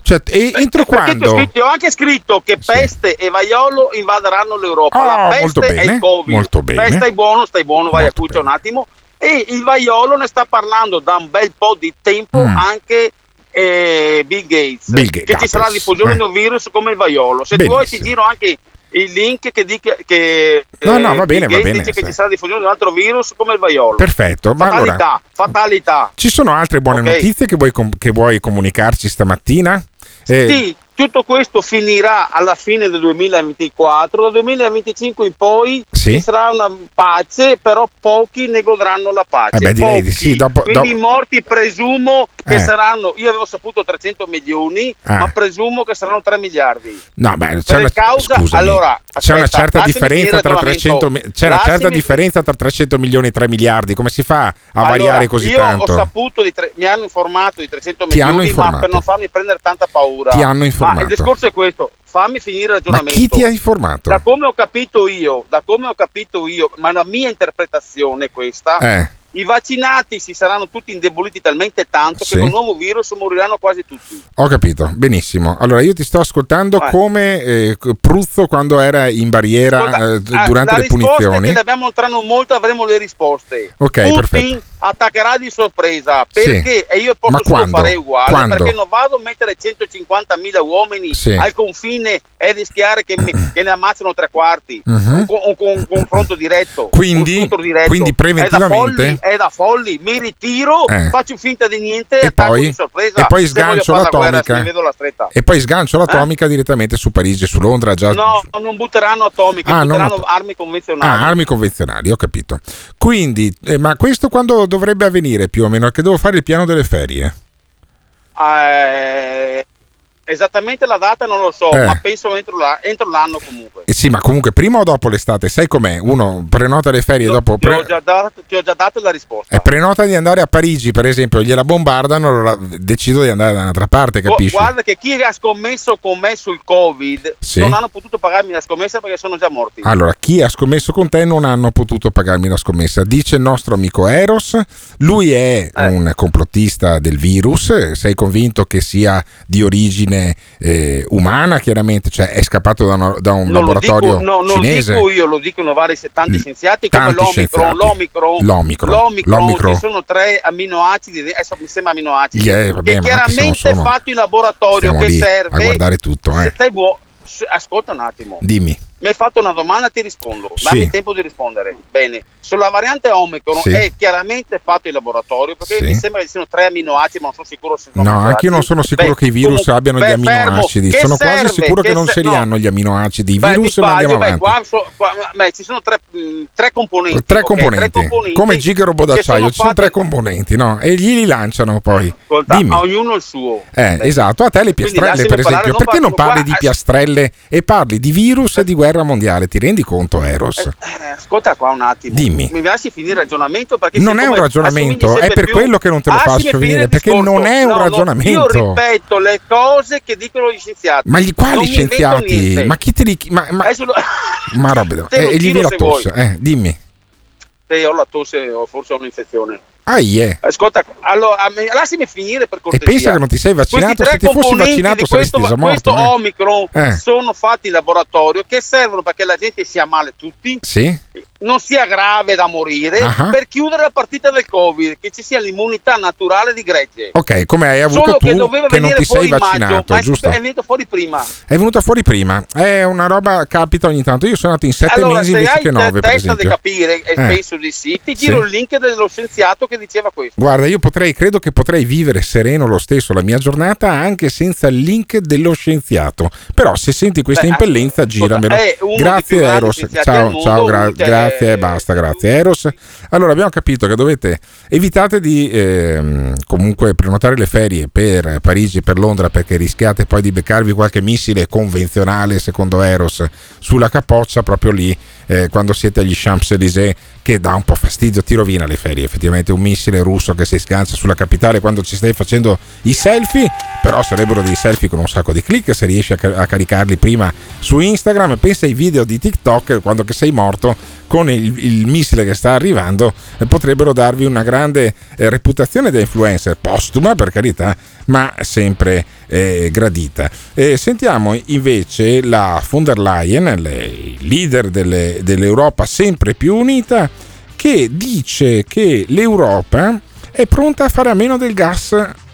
Cioè, e entro ti ho, quando? scritto- ho anche scritto che peste e vaiolo invaderanno l'Europa. Ah, la molto peste è bene, il Covid. molto bene. Te stai buono, stai buono, vai a cuccia un attimo. E il vaiolo ne sta parlando da un bel po' di tempo Mm. anche eh, Bill Gates. Bill Gates, che ci sarà la diffusione eh. di un virus come il vaiolo. Se tu vuoi ti Benissimo. giro anche il link che dica che No, no, eh, va bene, va bene, dice che sì. ci sarà la diffusione di un altro virus come il vaiolo. Perfetto, ma fatalità, allora fatalità. ci sono altre buone Ok. notizie che vuoi, che vuoi comunicarci stamattina? Eh, Sì, tutto questo finirà alla fine del 2024, dal 2025 in poi Sì. ci sarà una pace, però pochi ne godranno la pace. Eh beh, direi sì, dopo- Quindi dopo- i morti presumo che Eh. saranno, io avevo saputo 300 milioni, Ah. ma presumo che saranno 3 miliardi. No, beh, c'è una, causa- scusami, allora, c'è una aspetta, certa differenza tra 300 mi- ragionamento. c'è una certa differenza tra 300 milioni e 3 miliardi. Come si fa a Allora, variare così io tanto? ho saputo di tre- mi hanno informato di 300 Ti milioni, ma per non farmi prendere tanta paura. Ti hanno informato. Ma il discorso è questo, fammi finire il Ma ragionamento. chi ti ha informato? Da come ho capito io, da come ho capito io, ma la mia interpretazione è questa, Eh. i vaccinati si saranno tutti indeboliti talmente tanto Sì. che con il nuovo virus moriranno quasi tutti. Ho capito, benissimo. Allora io ti sto ascoltando Vai. come eh, Pruzzo quando era in barriera Ascolta, eh, ah, durante le punizioni. che abbiamo tra non molto avremo le risposte. Ok, Putin perfetto. Attaccherà di sorpresa Sì. perché e io posso solo fare uguale Quando? perché non vado a mettere 150.000 uomini Sì. al confine e rischiare che, mi- che ne ammazzino tre quarti con, con- con un confronto diretto Quindi- un diretto. quindi preventivamente? è da folli, mi ritiro Eh. faccio finta di niente E poi? di sorpresa E poi sgancio guerra, l'atomica. stretta E poi sgancio l'atomica direttamente su Parigi, su Londra, già. no non butteranno atomiche Ah, non butteranno at- armi convenzionali Ah, armi convenzionali, ho capito. Quindi, eh, ma questo quando dovrebbe avvenire più o meno? Che devo fare il piano delle ferie? Eh, esattamente la data non lo so, Eh. ma penso entro, la- entro l'anno comunque. Eh sì, ma comunque prima o dopo l'estate? Sai com'è? Uno prenota le ferie dopo. Ti ho, pre- già dato, ti ho già dato la risposta. e prenota di andare a Parigi, per esempio, gliela bombardano, allora decido di andare da un'altra parte, capisci? Guarda che chi ha scommesso con me sul Covid Sì. non hanno potuto pagarmi la scommessa perché sono già morti. Allora, chi ha scommesso con te non hanno potuto pagarmi la scommessa. Dice il nostro amico Eros, lui è Eh. un complottista del virus, sei convinto che sia di origine eh, umana, chiaramente, cioè è scappato da, una- da un non laboratorio dico, no, non lo cinese? dico io, lo dicono vari tanti scienziati come l'Omicron, l'Omicron, L'Omicron, l'Omicron, l'Omicron. ci sono tre amminoacidi, adesso mi sembra amminoacidi, Yeah, vabbè, che se chiaramente sono- fatto in laboratorio che serve a guardare tutto, se eh. stai buo- se- ascolta un attimo. Dimmi. Mi hai fatto una domanda, ti rispondo. Dammi Sì. tempo di rispondere. Bene, sulla variante Omicron Sì. è chiaramente fatto in laboratorio perché Sì. mi sembra che siano tre amminoacidi, ma non sono sicuro se sono No, anche io non sono sicuro Beh, che i virus comunque, abbiano gli beh, fermo. amminoacidi. Sono serve? quasi sicuro che, Che non se- ce li no. hanno gli amminoacidi. I Beh, virus, sbaglio, andiamo beh, avanti. qua so- qua- beh, ci sono tre, mh, tre componenti. Tre ok? componenti, Tre componenti come Giga Robot che d'acciaio, ci sono fatti- tre componenti, no? E gli li lanciano poi. Ascolta, Dimmi. a ognuno il suo. Eh, esatto, a te le piastrelle, per esempio. non Perché non parli di piastrelle e parli di virus e di guerra mondiale? Ti rendi conto, Eros? Eh, ascolta qua un attimo. Dimmi. Mi lasci finire il ragionamento perché Non è un ragionamento, è per più- quello che non te lo faccio finire perché discorso. non è un No, no, ragionamento. io ripeto le cose che dicono gli scienziati. Ma gli quali Non scienziati? Ma chi te li. Ma, ma, Adesso lo- ma roba. Eh, gli viene la se tosse. Eh, dimmi. Se ho la tosse o forse ho un'infezione. Ah, yeah. Ascolta, allora, lasciami finire per E cortesia. pensa che non ti sei vaccinato, se ti fossi vaccinato saresti questo, morto. questo eh. Omicron Eh. sono fatti in laboratorio che servono perché la gente sia male tutti, Sì? Non sia grave da morire, Ah. per chiudere la partita del Covid, che ci sia l'immunità naturale di gregge. Ok, come hai avuto Solo tu che doveva che non venire ti sei maggio, vaccinato, ma è- giusto? è venuto fuori prima. È venuta fuori prima. È una roba capita ogni tanto. Io sono andato in sette allora, mesi invece che nove, per testa di esempio. capire, e Eh. penso di sì, ti giro Sì. il link dello scienziato che diceva questo. Guarda, io potrei, credo che potrei vivere sereno lo stesso la mia giornata anche senza il link dello scienziato. Però se senti questa Beh, impellenza, giramelo. dei più Grazie Eros. Ciao, ciao, gra- cioè- grazie, basta, grazie Eros. Allora abbiamo capito che dovete evitate di ehm, comunque prenotare le ferie per Parigi, per Londra, perché rischiate poi di beccarvi qualche missile convenzionale, secondo Eros, sulla capoccia proprio lì eh, quando siete agli Champs-Élysées che dà un po' fastidio, ti rovina le ferie. Effettivamente un missile russo che si sgancia sulla capitale quando ci stai facendo i selfie, però sarebbero dei selfie con un sacco di click se riesci a, ca- a caricarli prima su Instagram. Pensa ai video di TikTok quando sei morto con il, il missile che sta arrivando, eh, potrebbero darvi una grande eh, reputazione da influencer, postuma per carità, ma sempre eh, gradita. Eh, sentiamo invece la von der Leyen, le- leader delle- dell'Europa sempre più unita, che dice che l'Europa è pronta a fare a meno del gas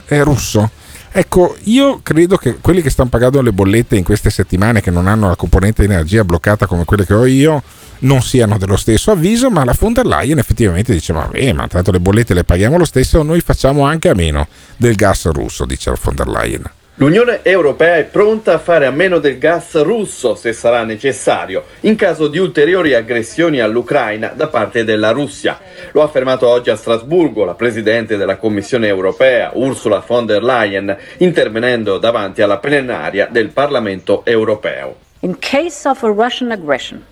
eh, russo. Ecco, io credo che quelli che stanno pagando le bollette in queste settimane che non hanno la componente energia bloccata come quelle che ho io non siano dello stesso avviso, ma la von der Leyen effettivamente dice vabbè, ma tanto le bollette le paghiamo lo stesso, noi facciamo anche a meno del gas russo, dice la von der Leyen. L'Unione Europea è pronta a fare a meno del gas russo se sarà necessario, in caso di ulteriori aggressioni all'Ucraina da parte della Russia. Lo ha affermato oggi a Strasburgo la Presidente della Commissione Europea, Ursula von der Leyen, intervenendo davanti alla plenaria del Parlamento Europeo. In case of a Russian aggression,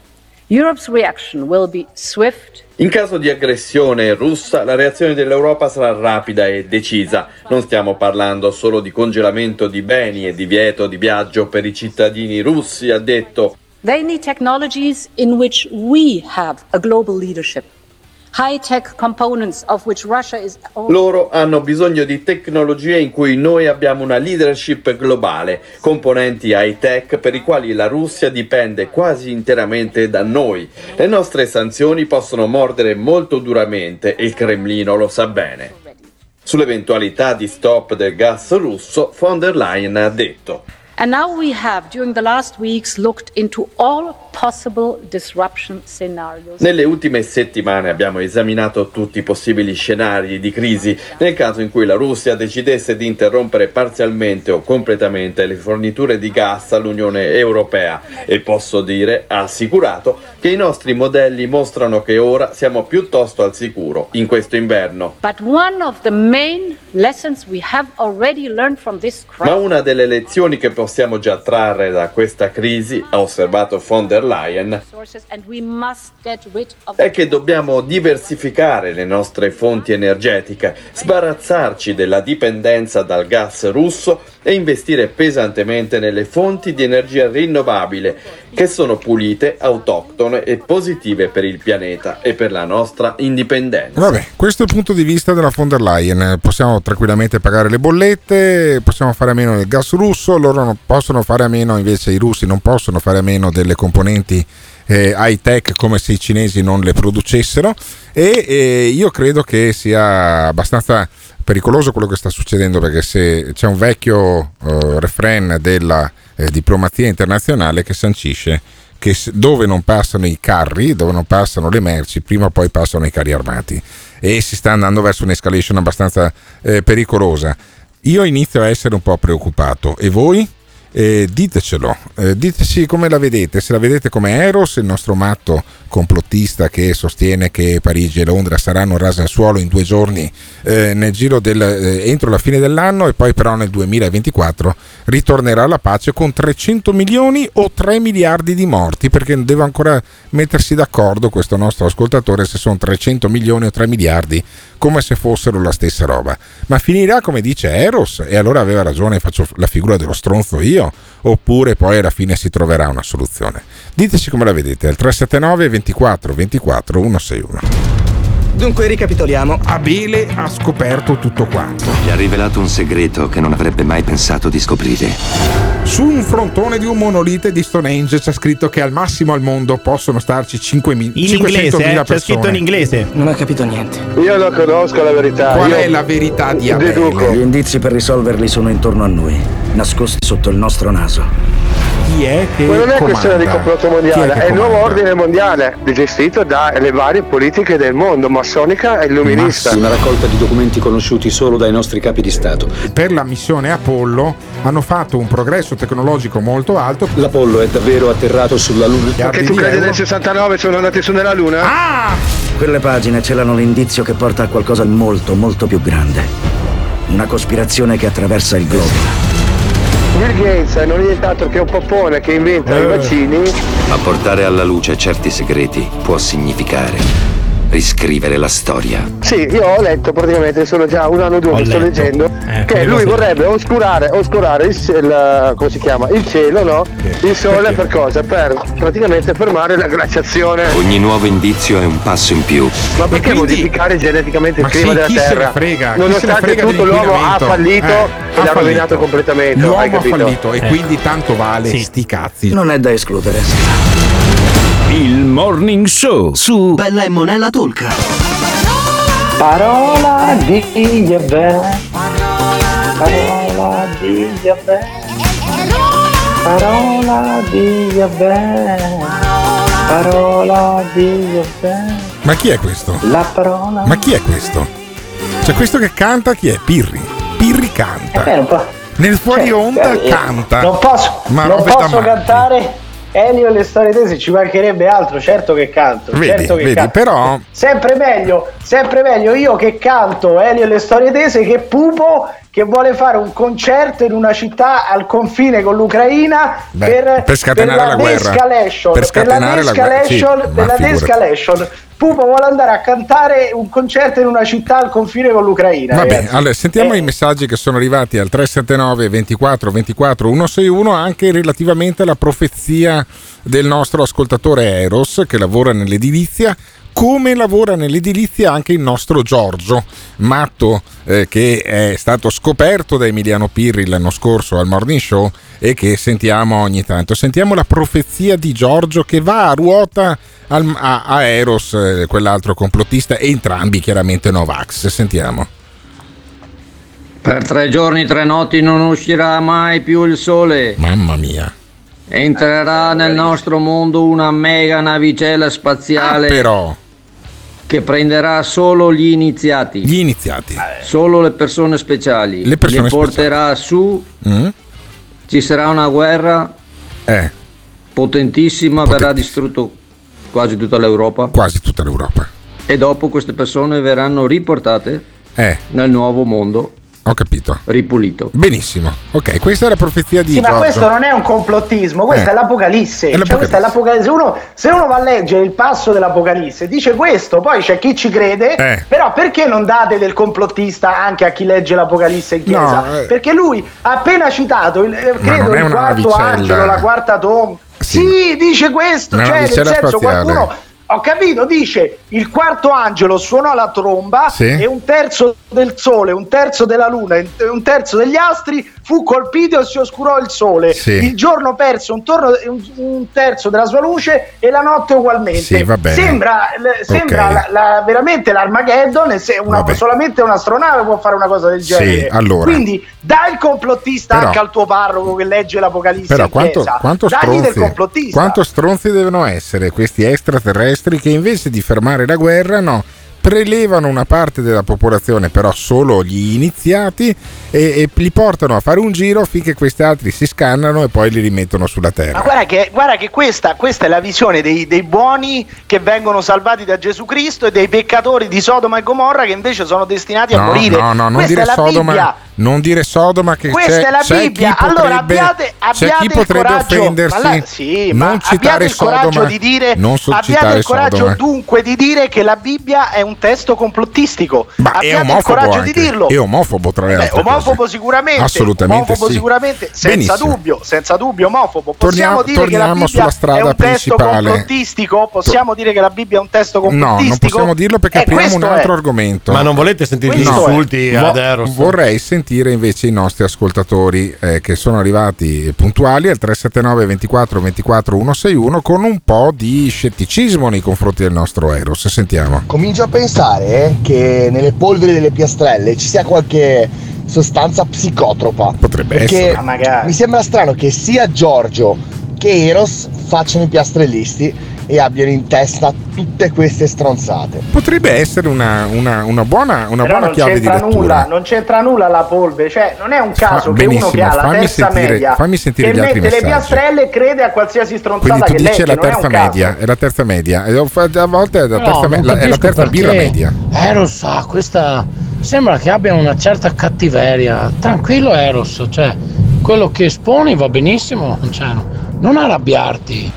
Europe's reaction will swift In caso di aggressione russa, la reazione dell'Europa sarà rapida e decisa. Non stiamo parlando solo di congelamento di beni e divieto di viaggio per i cittadini russi, ha detto. They need technologies in which we have a global leadership. Loro hanno bisogno di tecnologie in cui noi abbiamo una leadership globale, componenti high-tech per i quali la Russia dipende quasi interamente da noi. Le nostre sanzioni possono mordere molto duramente e il Cremlino lo sa bene. Sull'eventualità di stop del gas russo, von der Leyen ha detto And now we have, during the last weeks, looked into all possible disruption scenarios. Nelle ultime settimane abbiamo esaminato tutti i possibili scenari di crisi nel caso in cui la Russia decidesse di interrompere parzialmente o completamente le forniture di gas all'Unione Europea e posso dire, ha assicurato, che i nostri modelli mostrano che ora siamo piuttosto al sicuro in questo inverno. But one of the main lessons we have already learned from this Ma una delle lezioni che possiamo già trarre da questa crisi, ha osservato von der Leyen, è che dobbiamo diversificare le nostre fonti energetiche, sbarazzarci della dipendenza dal gas russo e investire pesantemente nelle fonti di energia rinnovabile che sono pulite, autoctone e positive per il pianeta e per la nostra indipendenza. Vabbè, questo è il punto di vista della von der Leyen. Possiamo tranquillamente pagare le bollette, possiamo fare a meno del gas russo, loro non possono fare a meno, invece i russi non possono fare a meno delle componenti eh, high tech come se i cinesi non le producessero e eh, io credo che sia abbastanza pericoloso quello che sta succedendo perché se c'è un vecchio eh, refrain della eh, diplomazia internazionale che sancisce che dove non passano i carri, dove non passano le merci, prima o poi passano i carri armati e si sta andando verso un'escalation abbastanza eh, pericolosa. Io inizio a essere un po' preoccupato e voi? Eh, ditecelo, eh, diteci come la vedete, se la vedete come Eros, il nostro matto complottista che sostiene che Parigi e Londra saranno rase al suolo in due giorni eh, del, eh, entro la fine dell'anno e poi però nel 2024 ritornerà la pace con 300 milioni o 3 miliardi di morti perché deve ancora mettersi d'accordo questo nostro ascoltatore se sono 300 milioni o 3 miliardi come se fossero la stessa roba. Ma finirà come dice Eros e allora aveva ragione faccio la figura dello stronzo io oppure poi alla fine si troverà una soluzione diteci come la vedete al 379 24 24 161 Dunque ricapitoliamo. Abele ha scoperto tutto quanto. Gli ha rivelato un segreto che non avrebbe mai pensato di scoprire. Su un frontone di un monolite di Stonehenge c'è scritto che al massimo al mondo possono starci 5.000 In 500.000 inglese, eh? persone. C'è scritto in inglese. Non ho capito niente. Io non conosco la verità. Qual Io è la verità di Abele? deduco. Gli indizi per risolverli sono intorno a noi, nascosti sotto il nostro naso. Chi è che Ma non è comanda? questione di complotto mondiale, è, che il nuovo ordine mondiale gestito dalle varie politiche del mondo, massonica e illuminista. Una raccolta di documenti conosciuti solo dai nostri capi di Stato. Per la missione Apollo hanno fatto un progresso tecnologico molto alto. L'Apollo è davvero atterrato sulla Luna. Che tu credi nel 69 sono andati su nella Luna? Ah! Quelle pagine celano l'indizio che porta a qualcosa di molto, molto più grande. Una cospirazione che attraversa il globo. Bill Gates non è nient'altro che un popone che inventa i vaccini. Ma portare alla luce certi segreti può significare riscrivere la storia. Sì, io ho letto praticamente, sono già un anno o due Ho che sto leggendo, Eh, che lui vorrebbe oscurare, oscurare il, il- come si chiama? il cielo, no? Il sole per cosa? Per praticamente fermare la glaciazione. Ogni nuovo indizio è un passo in più. Ma perché modificare geneticamente il Ma clima sì, della chi se ne Terra? frega? Chi se ne Nonostante frega tutto l'uomo ha fallito Eh, e ha l'ha fallito. rovinato completamente. hai L'uomo ha fallito e quindi tanto vale sti cazzi. Non è da escludere. Il Morning Show su Bella e Monella Tolca. Parola di Yahweh. Parola di Yahweh. Parola di Yahweh. Parola di Yahweh. Ma chi è questo? La parola. Ma chi è questo? Cioè questo che canta chi è? Pirri. Pirri canta. Eh, Nel fuori cioè, onda eh, canta. Non posso, Ma non posso matti. cantare Elio e le storie tese, ci mancherebbe altro, certo che canto. Vedi, certo che vedi, canto. però Sempre meglio, sempre meglio io che canto Elio e le storie tese che Pupo che vuole fare un concerto in una città al confine con l'Ucraina Beh, per, per scatenare per la guerra. Per scatenare la guerra, sì, de-escalation, ma per la figurati. de-escalation. Pupo vuole andare a cantare un concerto in una città al confine con l'Ucraina. Va bene, allora sentiamo Eh, i messaggi che sono arrivati al 379 24 24 161 anche relativamente alla profezia del nostro ascoltatore Eros che lavora nell'edilizia. Come lavora nell'edilizia anche il nostro Giorgio Matto, eh, che è stato scoperto da Emiliano Pirri l'anno scorso al Morning Show e che sentiamo ogni tanto. Sentiamo la profezia di Giorgio che va a ruota al- a, a Eros, eh, quell'altro complottista, e entrambi chiaramente Novax. Sentiamo. Per tre giorni, tre notti non uscirà mai più il sole. Mamma mia. Entrerà nel nostro mondo una mega navicella spaziale. Ah, però. Che prenderà solo gli iniziati. Gli iniziati. Solo le persone speciali. Le persone Li porterà su. Mm? Ci sarà una guerra. Eh. Potentissima, verrà distrutto quasi tutta l'Europa. Quasi tutta l'Europa. E dopo queste persone verranno riportate Eh. nel nuovo mondo Ho capito. ripulito. Benissimo. Ok, questa è la profezia di Sì, ma Giorgio. questo non è un complottismo, questa Eh. è l'Apocalisse. È Cioè, questa è l'Apocalisse. Uno- se uno va a leggere il passo dell'Apocalisse, dice questo, poi c'è chi ci crede, Eh. però perché non date del complottista anche a chi legge l'Apocalisse in chiesa? No, eh. Perché lui ha appena citato, il, eh, Ma credo, non il quarto navicella. angelo, la quarta tomba. Sì. Sì, dice questo, Una cioè nel senso spaziale. qualcuno... Ho capito, dice il quarto angelo suonò la tromba Sì. e un terzo del sole, un terzo della luna e un terzo degli astri fu colpito e si oscurò il sole. Sì. Il giorno perse un, un- un terzo della sua luce e la notte ugualmente. Sì. Sembra, le- sembra Ok. la- la- veramente l'Armageddon e se una- solamente un'astronave può fare una cosa del Sì, genere. allora. Quindi dai il complottista Però- anche al tuo parroco che legge l'Apocalisse Però quanto, quanto stronzi, quanto stronzi devono essere questi extraterrestri che invece di fermare la guerra, no, prelevano una parte della popolazione, però solo gli iniziati, e, e li portano a fare un giro finché questi altri si scannano e poi li rimettono sulla Ma terra. guarda che, guarda che questa, questa è la visione dei, dei buoni che vengono salvati da Gesù Cristo e dei peccatori di Sodoma e Gomorra che invece sono destinati a No, morire. no, no, non questa dire Sodoma, Bibbia. Non dire Sodoma che Questa c'è, è la c'è Bibbia. chi Allora potrebbe, abbiate, c'è abbiate chi il potrebbe coraggio, offendersi. ma la- sì, ma non citare abbiate il coraggio Sodoma, di dire, non so abbiate citare il coraggio Sodoma. dunque di dire che la Bibbia è un testo complottistico. Ma è abbiate il omofobo coraggio anche, di dirlo. è omofobo tra le Beh, altre omofobo cose. sicuramente, Assolutamente omofobo sì. sicuramente, senza Benissimo. dubbio, senza dubbio omofobo. Possiamo Torniamo- dire che la torniamo Bibbia sulla strada è un testo principale. complottistico? Possiamo dire che la Bibbia è un testo No, complottistico? non possiamo dirlo perché Eh, apriamo un altro argomento. Ma non volete sentire gli insulti ad Eros? vorrei sentire invece i nostri ascoltatori eh, che sono arrivati puntuali al 379 24 24 161 con un po' di scetticismo nei confronti del nostro Eros. Sentiamo. Comincio a pensare che nelle polveri delle piastrelle ci sia qualche sostanza psicotropa. Potrebbe Perché essere. Mi sembra strano che sia Giorgio che Eros facciano i piastrellisti e abbiano in testa tutte queste stronzate. Potrebbe essere una, una- una buona, una buona non chiave di c'entra lettura. nulla, non c'entra nulla la polvere, cioè non è un caso Fa- che uno che ha la fammi terza sentire- media fammi sentire che gli altri mette le messaggi. piastrelle e crede a qualsiasi stronzata Quindi tu che dici legge, la è terza caso. media, è la terza media, a volte è la No, terza, me- la- è la terza birra media. Eros ha questa. Sembra che abbia una certa cattiveria. Tranquillo, Eros, cioè quello che esponi va benissimo. Cioè, non arrabbiarti.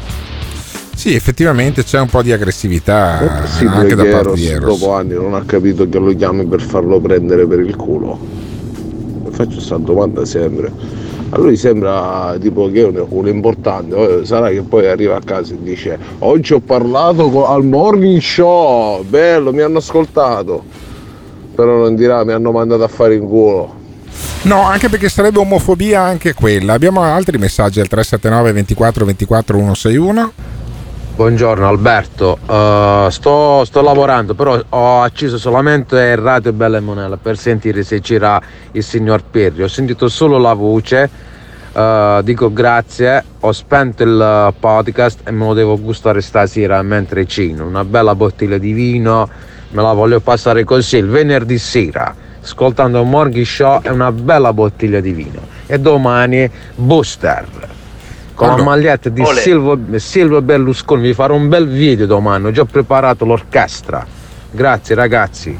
Sì, effettivamente c'è un po' di aggressività possibile anche da parte Eros, di Eros. dopo anni non ha capito che lo chiami per farlo prendere per il culo? Mi faccio questa domanda sempre. A lui sembra tipo che è un, importante, eh, sarà che poi arriva a casa e dice oggi ho parlato co- al morning show, bello, mi hanno ascoltato. Però non dirà mi hanno mandato a fare in culo. No, anche perché sarebbe omofobia anche quella. Abbiamo altri messaggi al 379 24 24 161. Buongiorno Alberto, Eh, sto, sto lavorando però ho acceso solamente il radio Bella e Monella per sentire se c'era il signor Pirri, ho sentito solo la voce, eh, dico grazie, ho spento il podcast e me lo devo gustare stasera mentre cino, una bella bottiglia di vino, me la voglio passare così il venerdì sera, ascoltando morning show e una bella bottiglia di vino. E domani booster con la maglietta di. Silvio, Silvio Berlusconi vi farò un bel video domani ho già preparato l'orchestra grazie ragazzi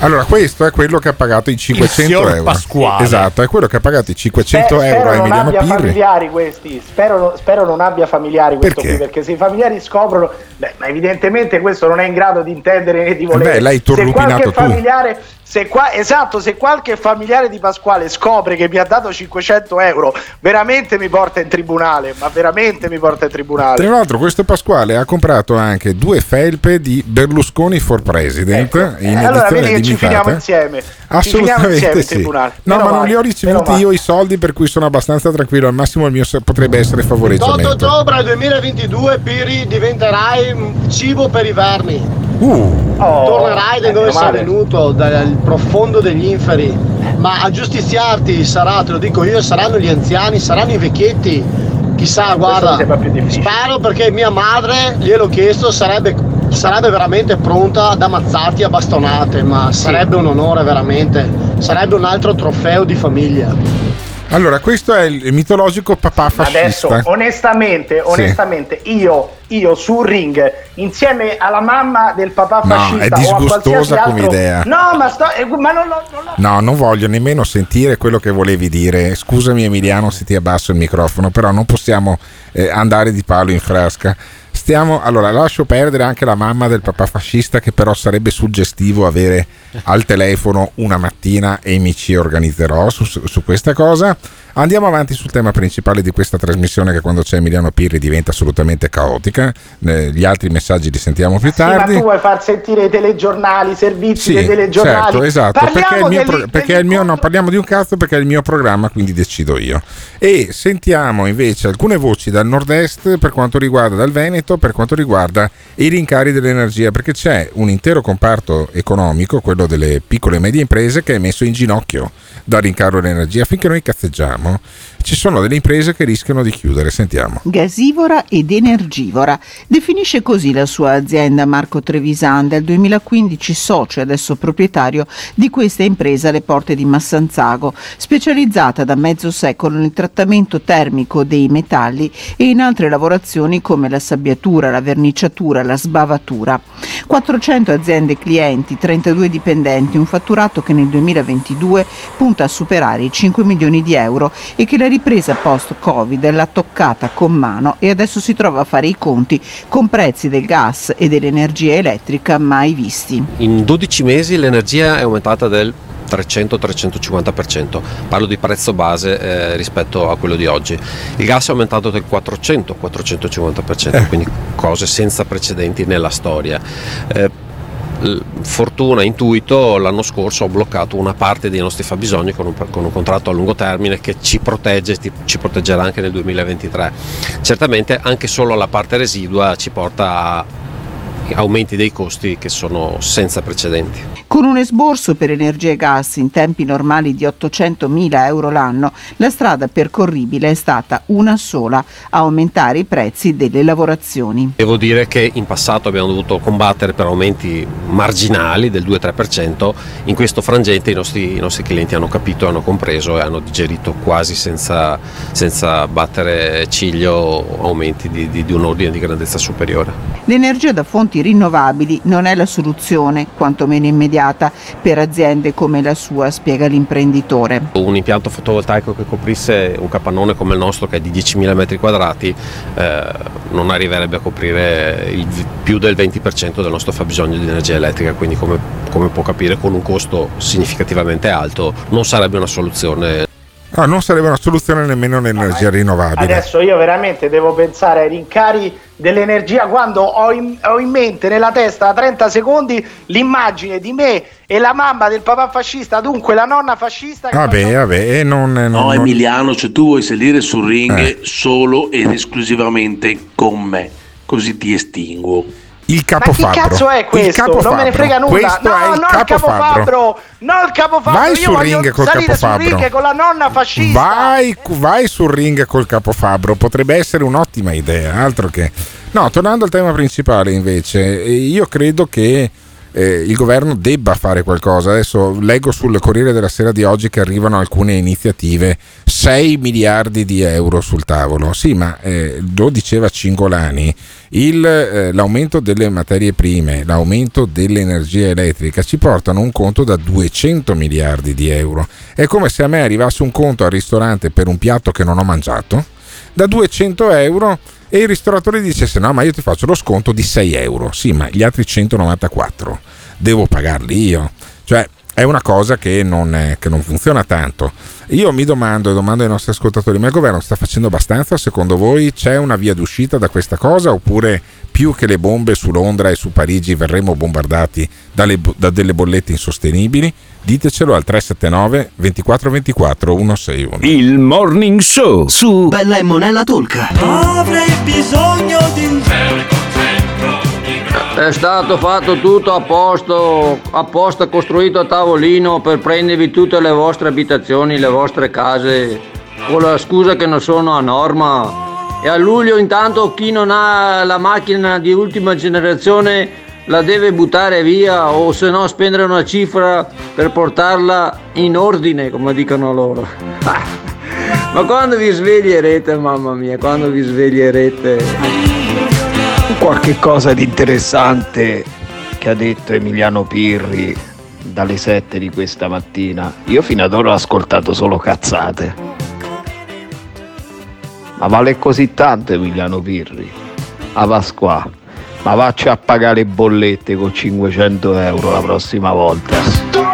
Allora, questo è quello che ha pagato i 500 signor euro. Pasquale. Esatto, è quello che ha pagato i 500 Spero euro a non Emiliano abbia Pirri. familiari questi, spero, spero non abbia familiari questo Perché? qui, perché se i familiari scoprono, Beh, ma evidentemente questo non è in grado di intendere né di volere. Beh, l'hai se turlupinato qualche tu. familiare, se qua, esatto, se qualche familiare di Pasquale scopre che mi ha dato 500 euro, veramente mi porta in tribunale. Ma veramente mi porta in tribunale. Tra l'altro, questo Pasquale ha comprato anche due felpe di Berlusconi for President in Eh, allora edizione vedi che ci finiamo insieme. Ci finiamo Assolutamente insieme in sì. tribunale. No, Meno ma non li ho ricevuti io i soldi, per cui sono abbastanza tranquillo. Al massimo il mio potrebbe essere 8 favoreggiamento. ottobre 2022 Piri diventerai cibo per i vermi. Uh, Tornerai da dove sei venuto, dal profondo degli inferi. Ma a giustiziarti sarà, te lo dico io, saranno gli anziani, saranno i vecchietti. Chissà, guarda, spero perché mia madre, gliel'ho chiesto, sarebbe, sarebbe veramente pronta ad ammazzarti a bastonate, ma sarebbe un onore veramente, sarebbe un altro trofeo di famiglia. Allora, questo è il mitologico papà fascista. Adesso, onestamente, onestamente, io, io sul ring, insieme alla mamma del papà No, fascista è o a disgustosa come altro- idea. No, ma, sto, eh, ma non, lo- non lo- No, non voglio nemmeno sentire quello che volevi dire. Scusami Emiliano se ti abbasso il microfono, però non possiamo eh, andare di palo in frasca. Stiamo, allora, lascio perdere anche la mamma del papà fascista che però sarebbe suggestivo avere al telefono una mattina e mi ci organizzerò su, su questa cosa. Andiamo avanti sul tema principale di questa trasmissione che quando c'è Emiliano Pirri diventa assolutamente caotica. Eh, gli altri messaggi li sentiamo più Sì, ma tardi. tu vuoi far sentire i telegiornali, i servizi dei Sì, telegiornali? certo, esatto, perché, è Parliamo il mio, degli- pro- perché è il mio no, parliamo di un cazzo perché è il mio programma, quindi decido io. E sentiamo invece alcune voci dal nord-est per quanto riguarda dal Veneto, per quanto riguarda i rincari dell'energia, perché c'è un intero comparto economico, quello delle piccole e medie imprese, che è messo in ginocchio dal rincaro dell'energia. Finché noi cazzeggiamo, ci sono delle imprese che rischiano di chiudere. Sentiamo. Gasivora ed energivora. Definisce così la sua azienda Marco Trevisan, del 2015 socio e adesso proprietario di questa impresa alle porte di Massanzago, specializzata da mezzo secolo nel trattamento termico dei metalli e in altre lavorazioni come la sabbiatura, la verniciatura, la sbavatura. 400 aziende clienti, 32 dipendenti, un fatturato che nel 2022 punta a superare i 5 milioni di euro e che la ripresa post-Covid l'ha toccata con mano e adesso si trova a fare i conti con prezzi del gas e dell'energia elettrica mai visti. In 12 mesi l'energia è aumentata del 300-350%, parlo di prezzo base eh, rispetto a quello di oggi. Il gas è aumentato del 400-450%, quindi cose senza precedenti nella storia. Eh, fortuna, intuito, l'anno scorso ho bloccato una parte dei nostri fabbisogni con un, con un contratto a lungo termine che ci protegge, ci proteggerà anche nel 2023. Certamente anche solo la parte residua ci porta a aumenti dei costi che sono senza precedenti. Con un esborso per energia e gas in tempi normali di 800.000 euro l'anno, la strada percorribile è stata una sola, aumentare i prezzi delle lavorazioni. Devo dire che in passato abbiamo dovuto combattere per aumenti marginali del 2-3%, in questo frangente i nostri, i nostri clienti hanno capito, hanno compreso e hanno digerito quasi senza, senza battere ciglio aumenti di, di- di un ordine di grandezza superiore. L'energia da fonti rinnovabili non è la soluzione, quantomeno immediata, per aziende come la sua, spiega l'imprenditore. Un impianto fotovoltaico che coprisse un capannone come il nostro che è di 10.000 metri quadrati eh, non arriverebbe a coprire il più del 20% del nostro fabbisogno di energia elettrica, quindi come, come può capire con un costo significativamente alto non sarebbe una soluzione. No, non sarebbe una soluzione nemmeno l'energia rinnovabile. Adesso io veramente devo pensare ai rincari dell'energia quando ho in, ho in mente nella testa a 30 secondi l'immagine di me e la mamma del papà fascista, dunque la nonna fascista. Vabbè, vabbè, e non, non- No, non- Emiliano, cioè tu vuoi salire sul ring Eh. solo ed esclusivamente con me, così ti estinguo. Il Ma chi cazzo è questo? Non me ne frega nulla. Questo no, è il il capofabbro. capofabbro. No, il capofabbro. Vai Io sul ring col salire sul capofabbro. ring con la nonna fascista. Vai, vai sul ring col capofabbro, potrebbe essere un'ottima idea, altro che... No, tornando al tema principale invece, eh, io credo che eh, il governo debba fare qualcosa. Adesso leggo sul Corriere della Sera di oggi che arrivano alcune iniziative, 6 miliardi di euro sul tavolo. Sì, ma eh, lo diceva Cingolani, il, eh, l'aumento delle materie prime, l'aumento dell'energia elettrica ci portano un conto da 200 miliardi di euro. È come se a me arrivasse un conto al ristorante per un piatto che non ho mangiato da 200 euro e il ristoratore dicesse no ma io ti faccio lo sconto di 6 euro, sì ma gli altri 194 devo pagarli io, cioè è una cosa che non, è, che non, funziona tanto. Io mi domando e domando ai nostri ascoltatori, ma il governo sta facendo abbastanza? Secondo voi c'è una via d'uscita da questa cosa oppure più che le bombe su Londra e su Parigi verremo bombardati dalle, da delle bollette insostenibili? Ditecelo al 379 2424 161. Il Morning Show su Bella e Monella Tolca. Avrei bisogno di un È stato fatto tutto a posto, apposta costruito a tavolino per prendervi tutte le vostre abitazioni, le vostre case, con la scusa che non sono a norma. E a luglio intanto chi non ha la macchina di ultima generazione la deve buttare via o se no spendere una cifra per portarla in ordine, come dicono loro. Ma quando vi sveglierete, mamma mia, quando vi sveglierete? Qualche cosa di interessante che ha detto Emiliano Pirri dalle 7 di questa mattina. Io fino ad ora ho ascoltato solo cazzate. Ma vale così tanto Emiliano Pirri? A Pasqua. Ma vacci a pagare le bollette con 500 euro la prossima volta.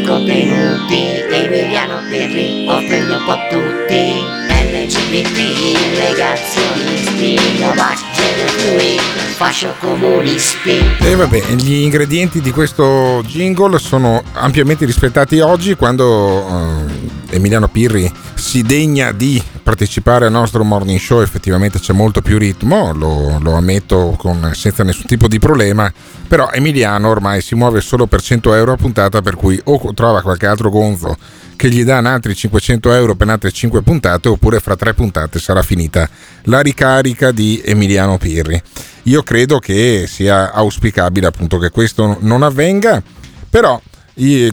I contenuti. Emiliano Pirri offende un po' tutti. LGBT, negazionisti, fluid, fascio comunisti. E vabbè, gli ingredienti di questo jingle sono ampiamente rispettati oggi quando eh, Emiliano Pirri si degna di partecipare al nostro morning show, effettivamente c'è molto più ritmo, lo, lo ammetto con- senza nessun tipo di problema, però Emiliano ormai si muove solo per 100 euro a puntata, per cui o trova qualche altro gonzo che gli dà altri 500 euro per altre 5 puntate, oppure fra 3 puntate sarà finita la ricarica di Emiliano Pirri. Io credo che sia auspicabile appunto che questo non avvenga, però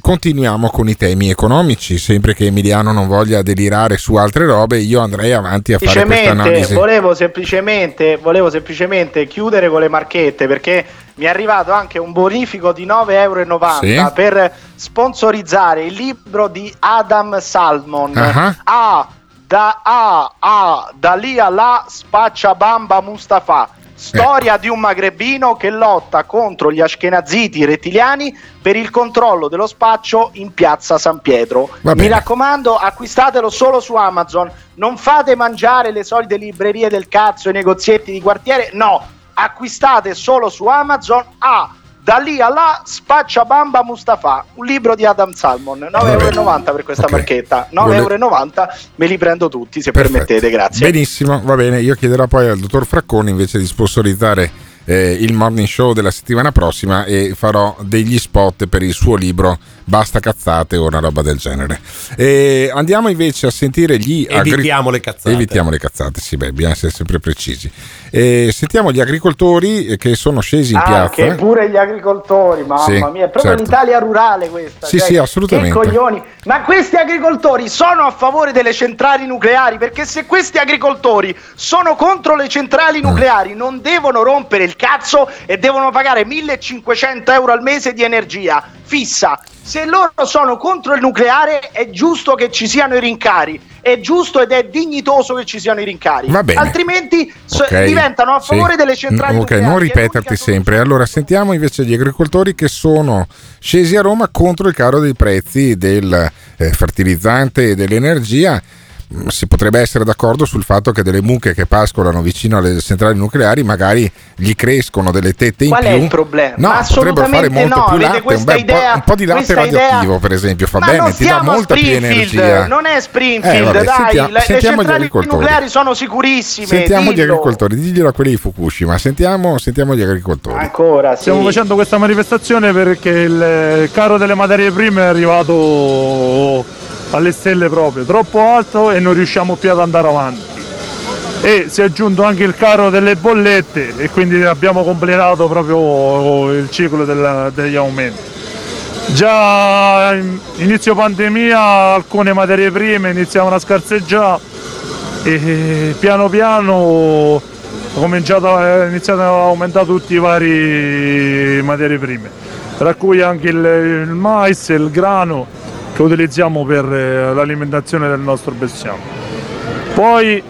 continuiamo con i temi economici, sempre che Emiliano non voglia delirare su altre robe, io andrei avanti a fare questa analisi. volevo semplicemente, volevo semplicemente chiudere con le marchette perché mi è arrivato anche un bonifico di 9,90 euro Sì. per sponsorizzare il libro di Adam Salmon. Ah. A da A a da lì a là spaccia bamba Mustafa. Storia di un magrebino che lotta contro gli ashkenaziti rettiliani per il controllo dello spaccio in piazza San Pietro. Mi raccomando, acquistatelo solo su Amazon. Non fate mangiare le solite librerie del cazzo, i negozietti di quartiere. No, acquistate solo su Amazon. A da lì a là spaccia bamba Mustafa, un libro di Adam Salmon. 9,90 euro per questa Ok. marchetta. Vole- 9,90 euro, me li prendo tutti se Perfetto. permettete, grazie. Benissimo, va bene. Io chiederò poi al dottor Fracconi invece di sponsorizzare eh, il morning show della settimana prossima e farò degli spot per il suo libro Basta cazzate o una roba del genere. E andiamo invece a sentire gli Evitiamo le cazzate. Evitiamo le cazzate, sì, beh, bisogna essere sempre precisi. E sentiamo gli agricoltori eh, che sono scesi in Anche piazza. pure gli agricoltori, mamma Sì, mia, è proprio certo. l'Italia rurale questa. Sì, cioè, sì, assolutamente. Che coglioni. Ma questi agricoltori sono a favore delle centrali nucleari perché se questi agricoltori sono contro le Mm. centrali nucleari non devono rompere il cazzo e devono pagare 1500 euro al mese di energia. Fissa. Se loro sono contro il nucleare è giusto che ci siano i rincari, è giusto ed è dignitoso che ci siano i rincari. Va bene. Altrimenti so- Ok, diventano a sì. favore delle centrali Mm, Ok, nucleari. non ripeterti sempre. Allora, sentiamo invece gli agricoltori che sono scesi a Roma contro il caro dei prezzi del eh, fertilizzante e dell'energia. Si potrebbe essere d'accordo sul fatto che delle mucche che pascolano vicino alle centrali nucleari magari gli crescono delle tette in Qual più. è il problema? No, Ma potrebbero fare assolutamente molto no, più latte, un, bel po', idea- un po' di latte questa idea- radioattivo, per esempio, fa Ma bene, ti dà molta più energia. Non è Springfield, Eh, vabbè, dai, sentiamo- le, le sentiamo gli centrali agricoltori. nucleari sono sicurissime. Sentiamo gli dillo. agricoltori, diglielo a quelli di Fukushima, sentiamo, sentiamo gli agricoltori. Ancora, sì. Stiamo facendo questa manifestazione perché il caro delle materie prime è arrivato alle stelle proprio, troppo alto e non riusciamo più ad andare avanti. E si è aggiunto anche il caro delle bollette e quindi abbiamo completato proprio il ciclo della- degli aumenti. Già in- inizio pandemia alcune materie prime iniziavano a scarseggiare e piano piano è cominciato a, iniziato a aumentare tutti i vari materie prime, tra cui anche il, il mais il grano che utilizziamo per eh, l'alimentazione del nostro bestiame. Poi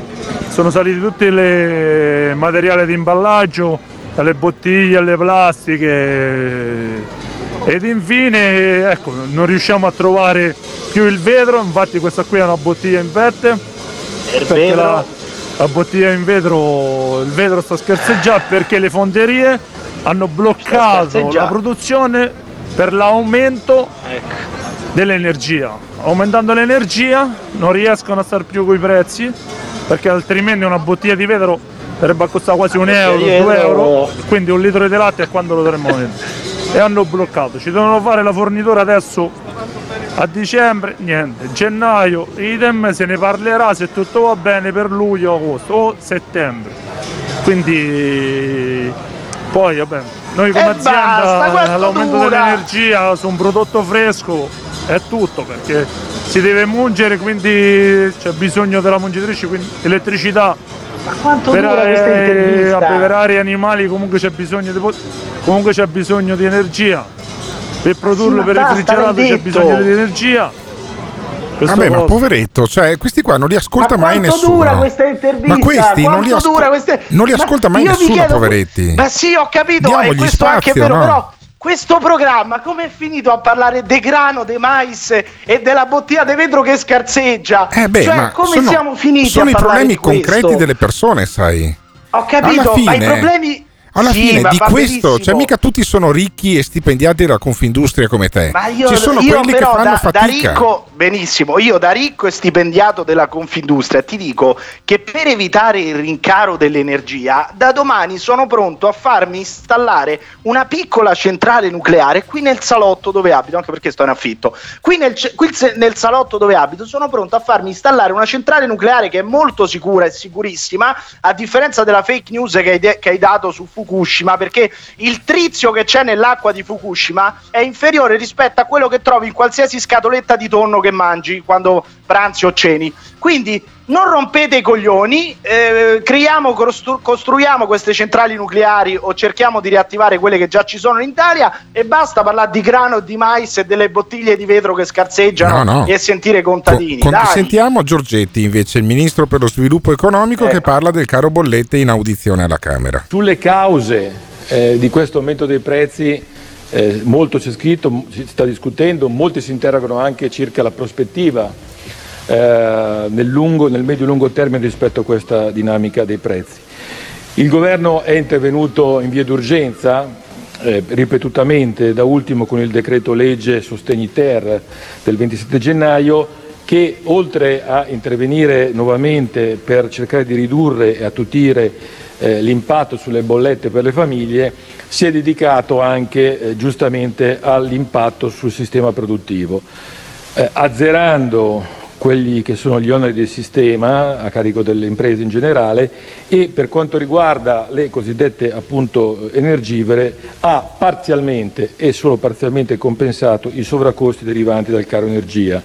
sono saliti tutti i materiali di imballaggio, dalle bottiglie alle plastiche ed infine ecco, non riusciamo a trovare più il vetro, infatti questa qui è una bottiglia in verde. perché? La, la bottiglia in vetro, il vetro sta scherzeggiando perché le fonderie hanno bloccato la produzione per l'aumento dell'energia. Aumentando l'energia non riescono a stare più coi prezzi perché altrimenti una bottiglia di vetro dovrebbe costare quasi un bottiglia euro, due euro, quindi un litro di latte è quando lo dovremmo vendere. E hanno bloccato, ci devono fare la fornitura adesso a dicembre, niente, gennaio, idem, se ne parlerà se tutto va bene per luglio, agosto o settembre. Quindi poi vabbè, noi come E azienda l'aumento dell'energia su un prodotto fresco è tutto perché si deve mungere, quindi c'è bisogno della mungitrice, quindi elettricità. Ma quanto per dura questa eh, intervista? abbeverare gli animali comunque c'è bisogno di, comunque c'è bisogno di energia. Per produrlo ma per basta, refrigerato c'è bisogno di energia. Questa Vabbè, ma poveretto, cioè questi qua non li ascolta Ma mai quanto nessuno. dura questa intervista? Ma questi non li, asco- dura queste- non li Ma ascolta mai io vi nessuno, chiedo- poveretti. Ma sì, ho capito, e Diamogli questo è anche spazio, vero, no? però questo programma come è finito a parlare de grano, de mais e della bottiglia di vetro che scarseggia? Eh beh, cioè, come sono, siamo finiti sono a i parlare problemi concreti delle persone, sai. Ho capito, ma i problemi Alla Sì, fine di questo, benissimo. cioè mica tutti sono ricchi e stipendiati dalla Confindustria come te. Ma io, Ci sono io quelli che però fanno da, da fatica. ricco, benissimo, io da ricco e stipendiato della Confindustria ti dico che per evitare il rincaro dell'energia, da domani sono pronto a farmi installare una piccola centrale nucleare qui nel salotto dove abito, anche perché sto in affitto. Qui nel, qui nel salotto dove abito sono pronto a farmi installare una centrale nucleare che è molto sicura e sicurissima, a differenza della fake news che hai, de- che hai dato su Fukushima, perché il trizio che c'è nell'acqua di Fukushima è inferiore rispetto a quello che trovi in qualsiasi scatoletta di tonno che mangi quando pranzi o ceni. Quindi non rompete i coglioni, eh, creiamo, costru- costruiamo queste centrali nucleari o cerchiamo di riattivare quelle che già ci sono in Italia e basta parlare di grano, di mais e delle bottiglie di vetro che scarseggiano No, no. e sentire i contadini. Con- Dai. sentiamo Giorgetti invece, il ministro per lo sviluppo economico, Ecco. che parla del caro bollette in audizione alla Camera. Sulle cause eh, di questo aumento dei prezzi eh, molto c'è scritto, si sta discutendo, molti si interrogano anche circa la prospettiva eh, nel, lungo, nel medio-lungo termine rispetto a questa dinamica dei prezzi. Il governo è intervenuto in via d'urgenza eh, ripetutamente, da ultimo con il decreto legge Sostegni Ter del 27 gennaio, che oltre a intervenire nuovamente per cercare di ridurre e attutire eh, l'impatto sulle bollette per le famiglie, si è dedicato anche eh, giustamente all'impatto sul sistema produttivo, eh, azzerando quelli che sono gli oneri del sistema a carico delle imprese in generale e per quanto riguarda le cosiddette appunto energivore ha parzialmente e solo parzialmente compensato i sovraccosti derivanti dal caro energia.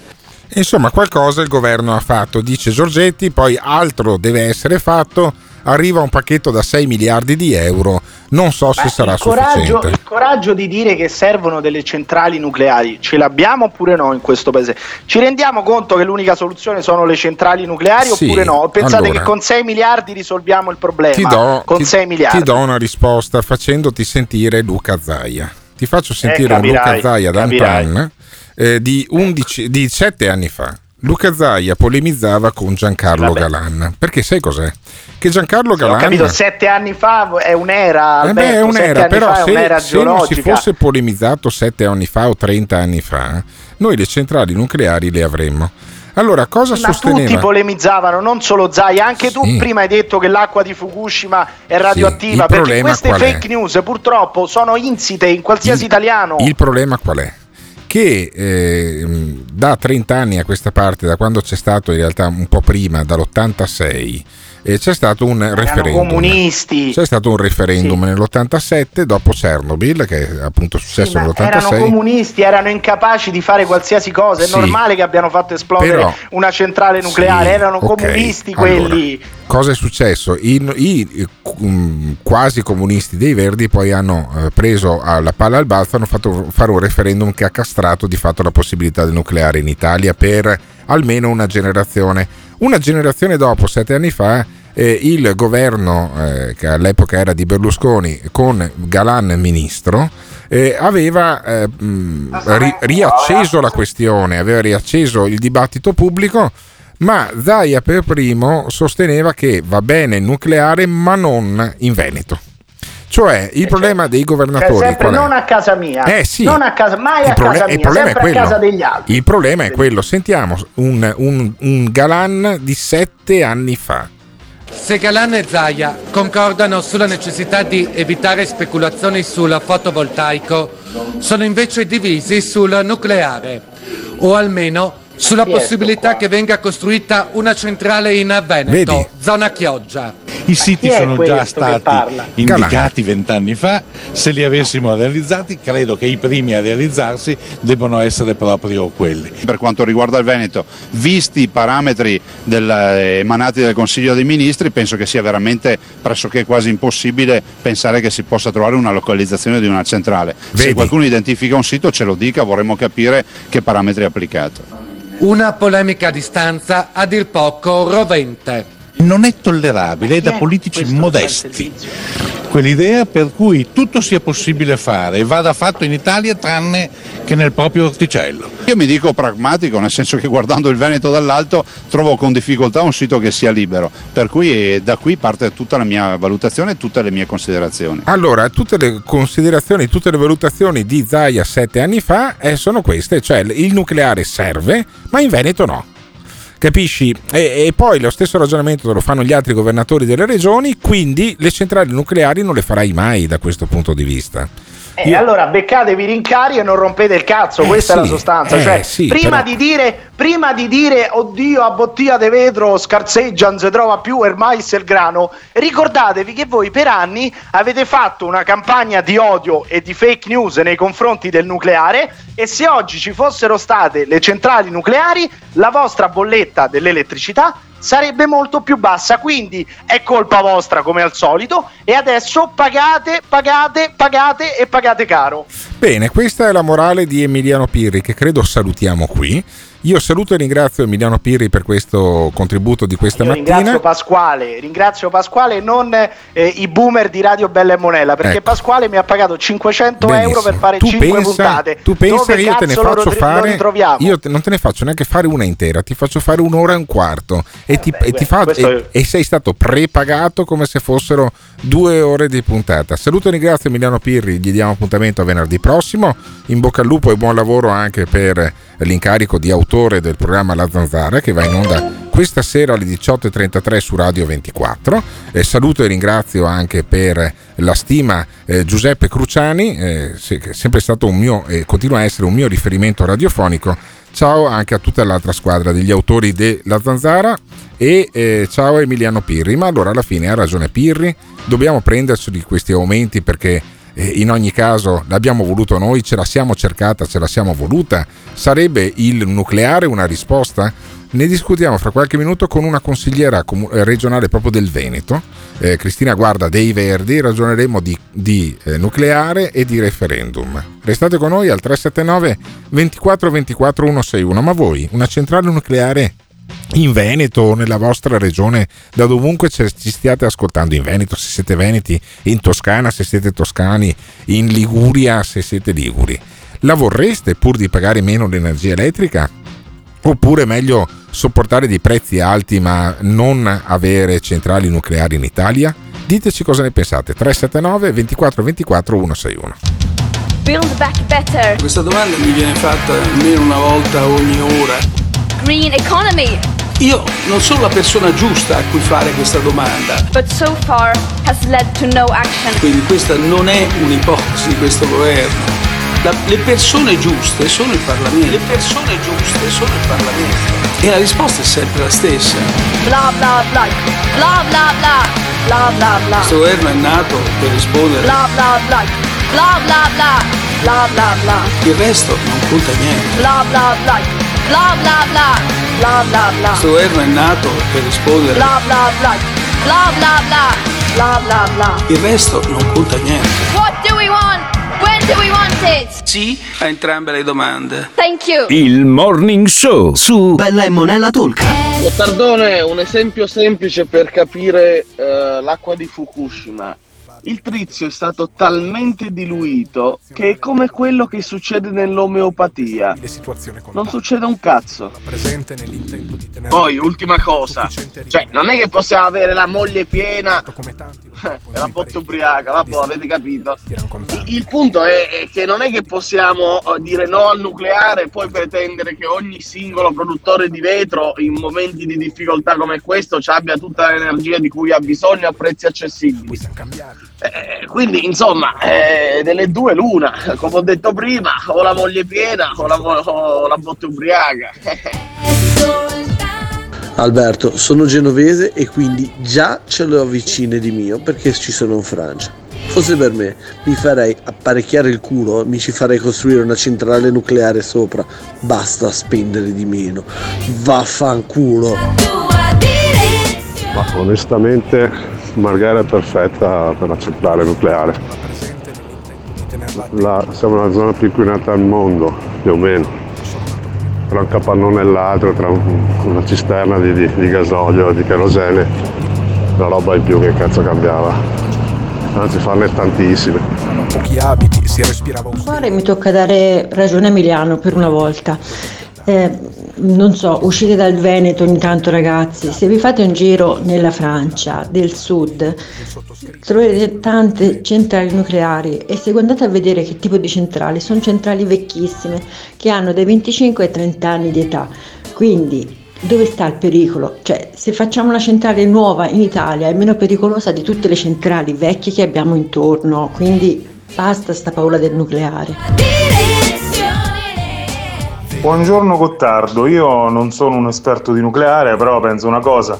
Insomma, qualcosa il governo ha fatto, dice Giorgetti, poi altro deve essere fatto arriva un pacchetto da 6 miliardi di euro, non so se Beh, sarà il coraggio, sufficiente. il coraggio di dire che servono delle centrali nucleari ce l'abbiamo oppure no in questo paese? Ci rendiamo conto che l'unica soluzione sono le centrali nucleari Sì, oppure no? Pensate allora. che con 6 miliardi risolviamo il problema? Ti do, con ti- 6 miliardi. ti do una risposta facendoti sentire Luca Zaia. Ti faccio sentire un capirai, Luca Zaia d'antan eh, di, 11, di 7 anni fa. Luca Zaia polemizzava con Giancarlo Galan. Perché sai cos'è? Che Giancarlo Ho Galan... capito, sette anni fa è un'era, Eh beh, è Alberto, sette un'era, però se, un'era se non si fosse polemizzato 7 anni fa o 30 anni fa, noi le centrali nucleari le avremmo. Allora, cosa Ma tutti sosteneva? polemizzavano, non solo Zai, anche tu Sì. prima hai detto che l'acqua di Fukushima è radioattiva, il perché queste qual è? fake news purtroppo sono insite in qualsiasi italiano. Il problema qual è? Che eh, da 30 anni a questa parte, da quando c'è stato in realtà un po' prima, dall'86, eh, c'è stato un referendum. comunisti. C'è stato un referendum nell'87 dopo Chernobyl, che è appunto successo Ma nell'86. erano comunisti, erano incapaci di fare qualsiasi cosa. È Sì. normale che abbiano fatto esplodere Però- una centrale nucleare. Sì, erano ok, comunisti allora, quelli. Cosa è successo? I, i- um, quasi comunisti dei Verdi poi hanno eh, preso la palla al balzo, hanno fatto fare un referendum che ha castrato di fatto la possibilità del nucleare in Italia per almeno una generazione. Una generazione dopo, sette anni fa, eh, il governo, eh, che all'epoca era di Berlusconi, con Galan ministro, eh, aveva eh, ri- riacceso la questione, aveva riacceso il dibattito pubblico, ma Zaia per primo sosteneva che va bene il nucleare, ma non in Veneto. Cioè, il problema dei governatori non a casa mia, Eh, sì. non a casa, mai il, a prole- casa il mia, problema è sempre a quello. casa degli altri. Il problema è quello. Sentiamo un, un- un Galan di sette anni fa. Se Galan e Zaia concordano sulla necessità di evitare speculazioni sul fotovoltaico, sono invece divisi sul nucleare, o almeno sulla possibilità che venga costruita una centrale in Veneto, Vedi? zona Chioggia. I siti sono già stati indicati vent'anni fa, se li avessimo realizzati credo che i primi a realizzarsi debbano essere proprio quelli. Per quanto riguarda il Veneto, visti i parametri del- eh, emanati dal Consiglio dei Ministri, penso che sia veramente pressoché quasi impossibile pensare che si possa trovare una localizzazione di una centrale. Se qualcuno identifica un sito ce lo dica, vorremmo capire che parametri ha applicato. Una polemica a distanza a dir poco rovente. Non è tollerabile, da politici modesti. Quell'idea per cui tutto sia possibile fare e vada fatto in Italia tranne che nel proprio orticello. Io mi dico pragmatico, nel senso che guardando il Veneto dall'alto trovo con difficoltà un sito che sia libero, per cui eh, da qui parte tutta la mia valutazione e tutte le mie considerazioni. Allora, tutte le considerazioni, tutte le valutazioni di Zaia sette anni fa eh, sono queste, cioè il nucleare serve, ma in Veneto no. Capisci? E, e poi lo stesso ragionamento lo fanno gli altri governatori delle regioni, quindi le centrali nucleari non le farai mai da questo punto di vista. Eh, allora beccatevi rincari e non rompete il cazzo, Eh, questa è la sì, sostanza. eh, cioè, sì, prima, però- di dire, prima di dire, oddio, a bottiglia di vetro scarseggia, non si trova più e il grano, ricordatevi che voi per anni avete fatto una campagna di odio e di fake news nei confronti del nucleare e se oggi ci fossero state le centrali nucleari, la vostra bolletta dell'elettricità sarebbe molto più bassa. Quindi è colpa vostra come al solito e adesso pagate, pagate, pagate e pagate caro. Bene, questa è la morale di Emiliano Pirri che credo salutiamo qui. Io saluto e ringrazio Emiliano Pirri per questo contributo di questa Io mattina. ringrazio Pasquale, ringrazio Pasquale e non eh, i boomer di Radio Bella e Monella perché Ecco. Pasquale mi ha pagato 500 euro Benissimo. per fare tu 5 pensa, puntate. Tu pensa che io te ne faccio lo fare. Io te- non te ne faccio neanche fare una intera, ti faccio fare un'ora e un quarto. E, ti, e ti fa- e- e sei stato prepagato come se fossero due ore di puntata. Saluto e ringrazio Emiliano Pirri, gli diamo appuntamento a venerdì prossimo. In bocca al lupo e buon lavoro anche per l'incarico di autore del programma La Zanzara che va in onda questa sera alle 18.33 su Radio 24. Eh, saluto e ringrazio anche per la stima eh, Giuseppe Cruciani, eh, sempre stato un mio e continua a essere un mio riferimento radiofonico. Ciao anche a tutta l'altra squadra degli autori della Zanzara e eh, ciao Emiliano Pirri. Ma allora alla fine ha ragione Pirri, dobbiamo prenderci di questi aumenti perché in ogni caso l'abbiamo voluto noi, ce la siamo cercata, ce la siamo voluta. Sarebbe il nucleare una risposta? Ne discutiamo fra qualche minuto con una consigliera eh, regionale proprio del Veneto, eh, Cristina Guarda dei Verdi, ragioneremo di, di eh, nucleare e di referendum. Restate con noi al 379 24 24 161, ma voi una centrale nucleare in Veneto o nella vostra regione, da dovunque ci stiate ascoltando, in Veneto se siete veneti, in Toscana se siete toscani, in Liguria se siete liguri. La vorreste pur di pagare meno l'energia elettrica? Oppure meglio sopportare dei prezzi alti ma non avere centrali nucleari in Italia? Diteci cosa ne pensate. 379 24 24 161. Build back better. Questa domanda mi viene fatta almeno una volta ogni ora. Green economy. Io non sono la persona giusta a cui fare questa domanda. But so far has led to no action. Quindi questa non è un'ipotesi di questo governo. La, le persone giuste sono il Parlamento. Le persone giuste sono il Parlamento. E la risposta è sempre la stessa. Bla bla bla. Bla bla bla. Bla bla bla. Questo governo è nato per rispondere. Bla bla bla. Bla bla bla. Bla bla bla. Il resto non conta niente. Bla bla bla. Bla bla bla. Bla bla bla. Questo governo è nato per rispondere. Bla bla bla. Bla bla bla. Bla bla bla. Il resto non conta niente. What do we want? When do we want it? Sì a entrambe le domande. Thank you. Il Morning Show su Bella e Monella Talk. Gottardone, un esempio semplice per capire eh, l'acqua di Fukushima. Il trizio è stato talmente diluito che è come quello che succede nell'omeopatia. Non succede un cazzo. Poi, ultima cosa, cioè, non è che possiamo avere la moglie piena e la botte ubriaca, vabbè, avete capito. Il punto è, che non è che possiamo eh, dire no al nucleare e poi pretendere che ogni singolo produttore di vetro in momenti di difficoltà come questo ci abbia tutta l'energia di cui ha bisogno a prezzi accessibili. Eh, quindi insomma eh, delle due l'una come ho detto prima o la moglie piena o la, o la botte ubriaca Alberto, sono genovese e quindi già ce l'ho vicine di mio perché ci sono in Francia. Fosse per me, mi farei apparecchiare il culo, mi ci farei costruire una centrale nucleare sopra. Basta spendere di meno. Vaffanculo. Ma onestamente Marghera è perfetta per la centrale nucleare. La- siamo la zona più inquinata al mondo, più o meno. Tra un capannone e l'altro, tra un- una cisterna di, di- di gasolio, di kerosene, la roba in più che cazzo cambiava. Anzi farne tantissime. pochi abiti, si respirava un Cuore mi tocca dare ragione a Emiliano per una volta. Eh, non so, uscite dal Veneto ogni tanto ragazzi, se vi fate un giro nella Francia del sud troverete tante centrali nucleari e se andate a vedere che tipo di centrali, sono centrali vecchissime che hanno dai 25 ai 30 anni di età. Quindi dove sta il pericolo? Cioè, se facciamo una centrale nuova in Italia è meno pericolosa di tutte le centrali vecchie che abbiamo intorno, quindi basta sta paura del nucleare. Buongiorno Gottardo, io non sono un esperto di nucleare, però penso una cosa.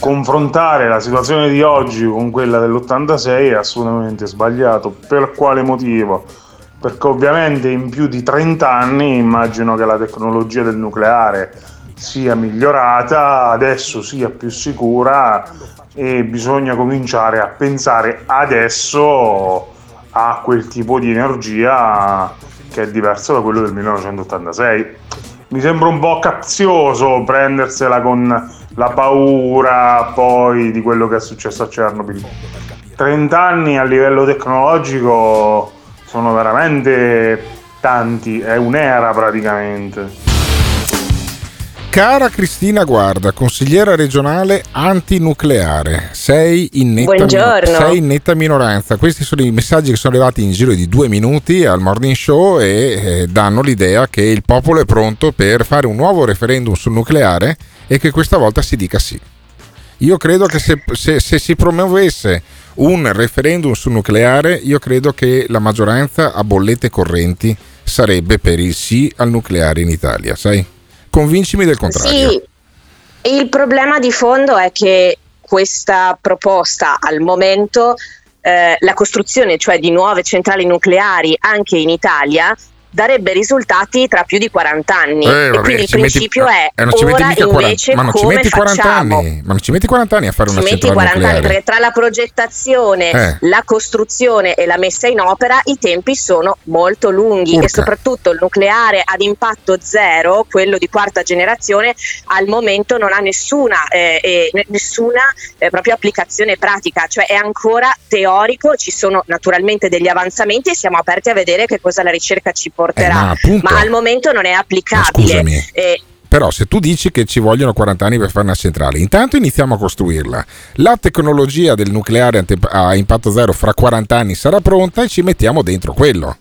Confrontare la situazione di oggi con quella dell'86 è assolutamente sbagliato. Per quale motivo? Perché ovviamente in più di 30 anni immagino che la tecnologia del nucleare sia migliorata, adesso sia più sicura e bisogna cominciare a pensare adesso a quel tipo di energia che è diverso da quello del 1986. Mi sembra un po' capzioso prendersela con la paura poi di quello che è successo a Chernobyl. 30 anni a livello tecnologico sono veramente tanti, è un'era praticamente. Cara Cristina Guarda, consigliera regionale antinucleare, sei in, netta, sei in netta minoranza. Questi sono i messaggi che sono arrivati in giro di due minuti al morning show e eh, danno l'idea che il popolo è pronto per fare un nuovo referendum sul nucleare e che questa volta si dica sì. Io credo che se, se- se si promuovesse un referendum sul nucleare, io credo che la maggioranza a bollette correnti sarebbe per il sì al nucleare in Italia, sai? Convincimi del contrario. Sì, il problema di fondo è che questa proposta al momento eh, la costruzione cioè di nuove centrali nucleari anche in Italia darebbe risultati tra più di 40 anni Eh, e vabbè, quindi il ci metti- principio è eh, non ci metti ora mica 40 invece ma non ci come metti 40 facciamo anni, ma non ci metti 40 anni a fare ci una metti centrale 40 anni nucleare. perché tra la progettazione, Eh. la costruzione e la messa in opera i tempi sono molto lunghi Urca. e soprattutto il nucleare ad impatto zero, quello di quarta generazione, al momento non ha nessuna, eh, eh, ne- nessuna eh, proprio applicazione pratica, cioè è ancora teorico, ci sono naturalmente degli avanzamenti e siamo aperti a vedere che cosa la ricerca ci porterà, Eh, ma ma al momento non è applicabile. scusami. Eh, Però se tu dici che ci vogliono 40 anni per fare una centrale, intanto iniziamo a costruirla. La tecnologia del nucleare a impatto zero fra 40 anni sarà pronta e ci mettiamo dentro quello.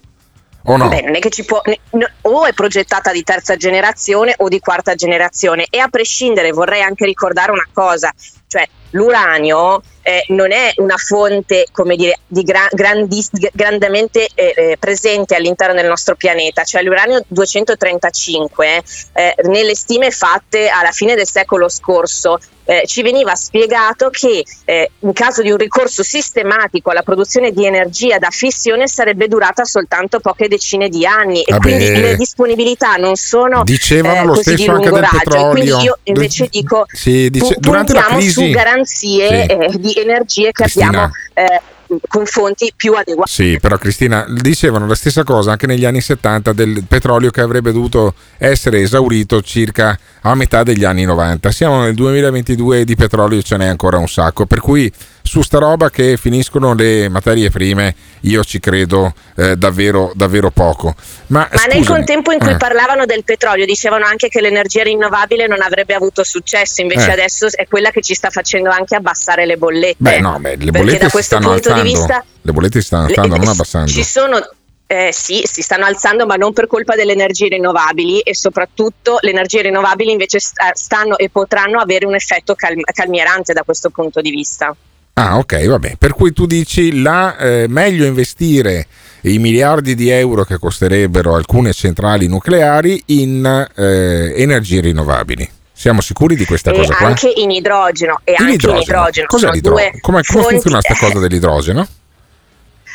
O no? Beh, non è che ci può, no, o è progettata di terza generazione o di quarta generazione e a prescindere vorrei anche ricordare una cosa, cioè l'uranio eh, non è una fonte come dire, di gra- grandis- grandemente eh, eh, presente all'interno del nostro pianeta, cioè l'uranio 235 eh, nelle stime fatte alla fine del secolo scorso eh, ci veniva spiegato che eh, in caso di un ricorso sistematico alla produzione di energia da fissione sarebbe durata soltanto poche decine di anni e Vabbè. quindi le disponibilità non sono Dicevano eh, lo di stesso anche del raggio e quindi petrolio. io invece dico Sì, dice- pu- durante la crisi. su garanzie Sì. eh, di energie che Cristina. abbiamo eh, con fonti più adeguate. Sì, però Cristina, dicevano la stessa cosa anche negli anni 70 del petrolio che avrebbe dovuto essere esaurito circa a metà degli anni 90. Siamo nel 2022 e di petrolio ce n'è ancora un sacco, per cui su sta roba che finiscono le materie prime io ci credo eh, davvero, davvero poco. Ma, Ma nel contempo in cui eh, parlavano del petrolio dicevano anche che l'energia rinnovabile non avrebbe avuto successo, invece Eh. adesso è quella che ci sta facendo anche abbassare le bollette. Beh, no, beh, le bollette da questo stanno punto alzando. di vista Le bollette si stanno alzando, non eh, abbassando. Ci sono eh, sì, si stanno alzando, ma non per colpa delle energie rinnovabili e soprattutto le energie rinnovabili invece sta- stanno e potranno avere un effetto calm- calmierante da questo punto di vista. Ah, ok, vabbè. Per cui tu dici la eh, meglio investire i miliardi di euro che costerebbero alcune centrali nucleari in eh, energie rinnovabili. Siamo sicuri di questa e cosa qua? anche in idrogeno e In anche idrogeno. in idrogeno. Cos'è l'idrogeno? Come, come fonti- funziona questa cosa dell'idrogeno?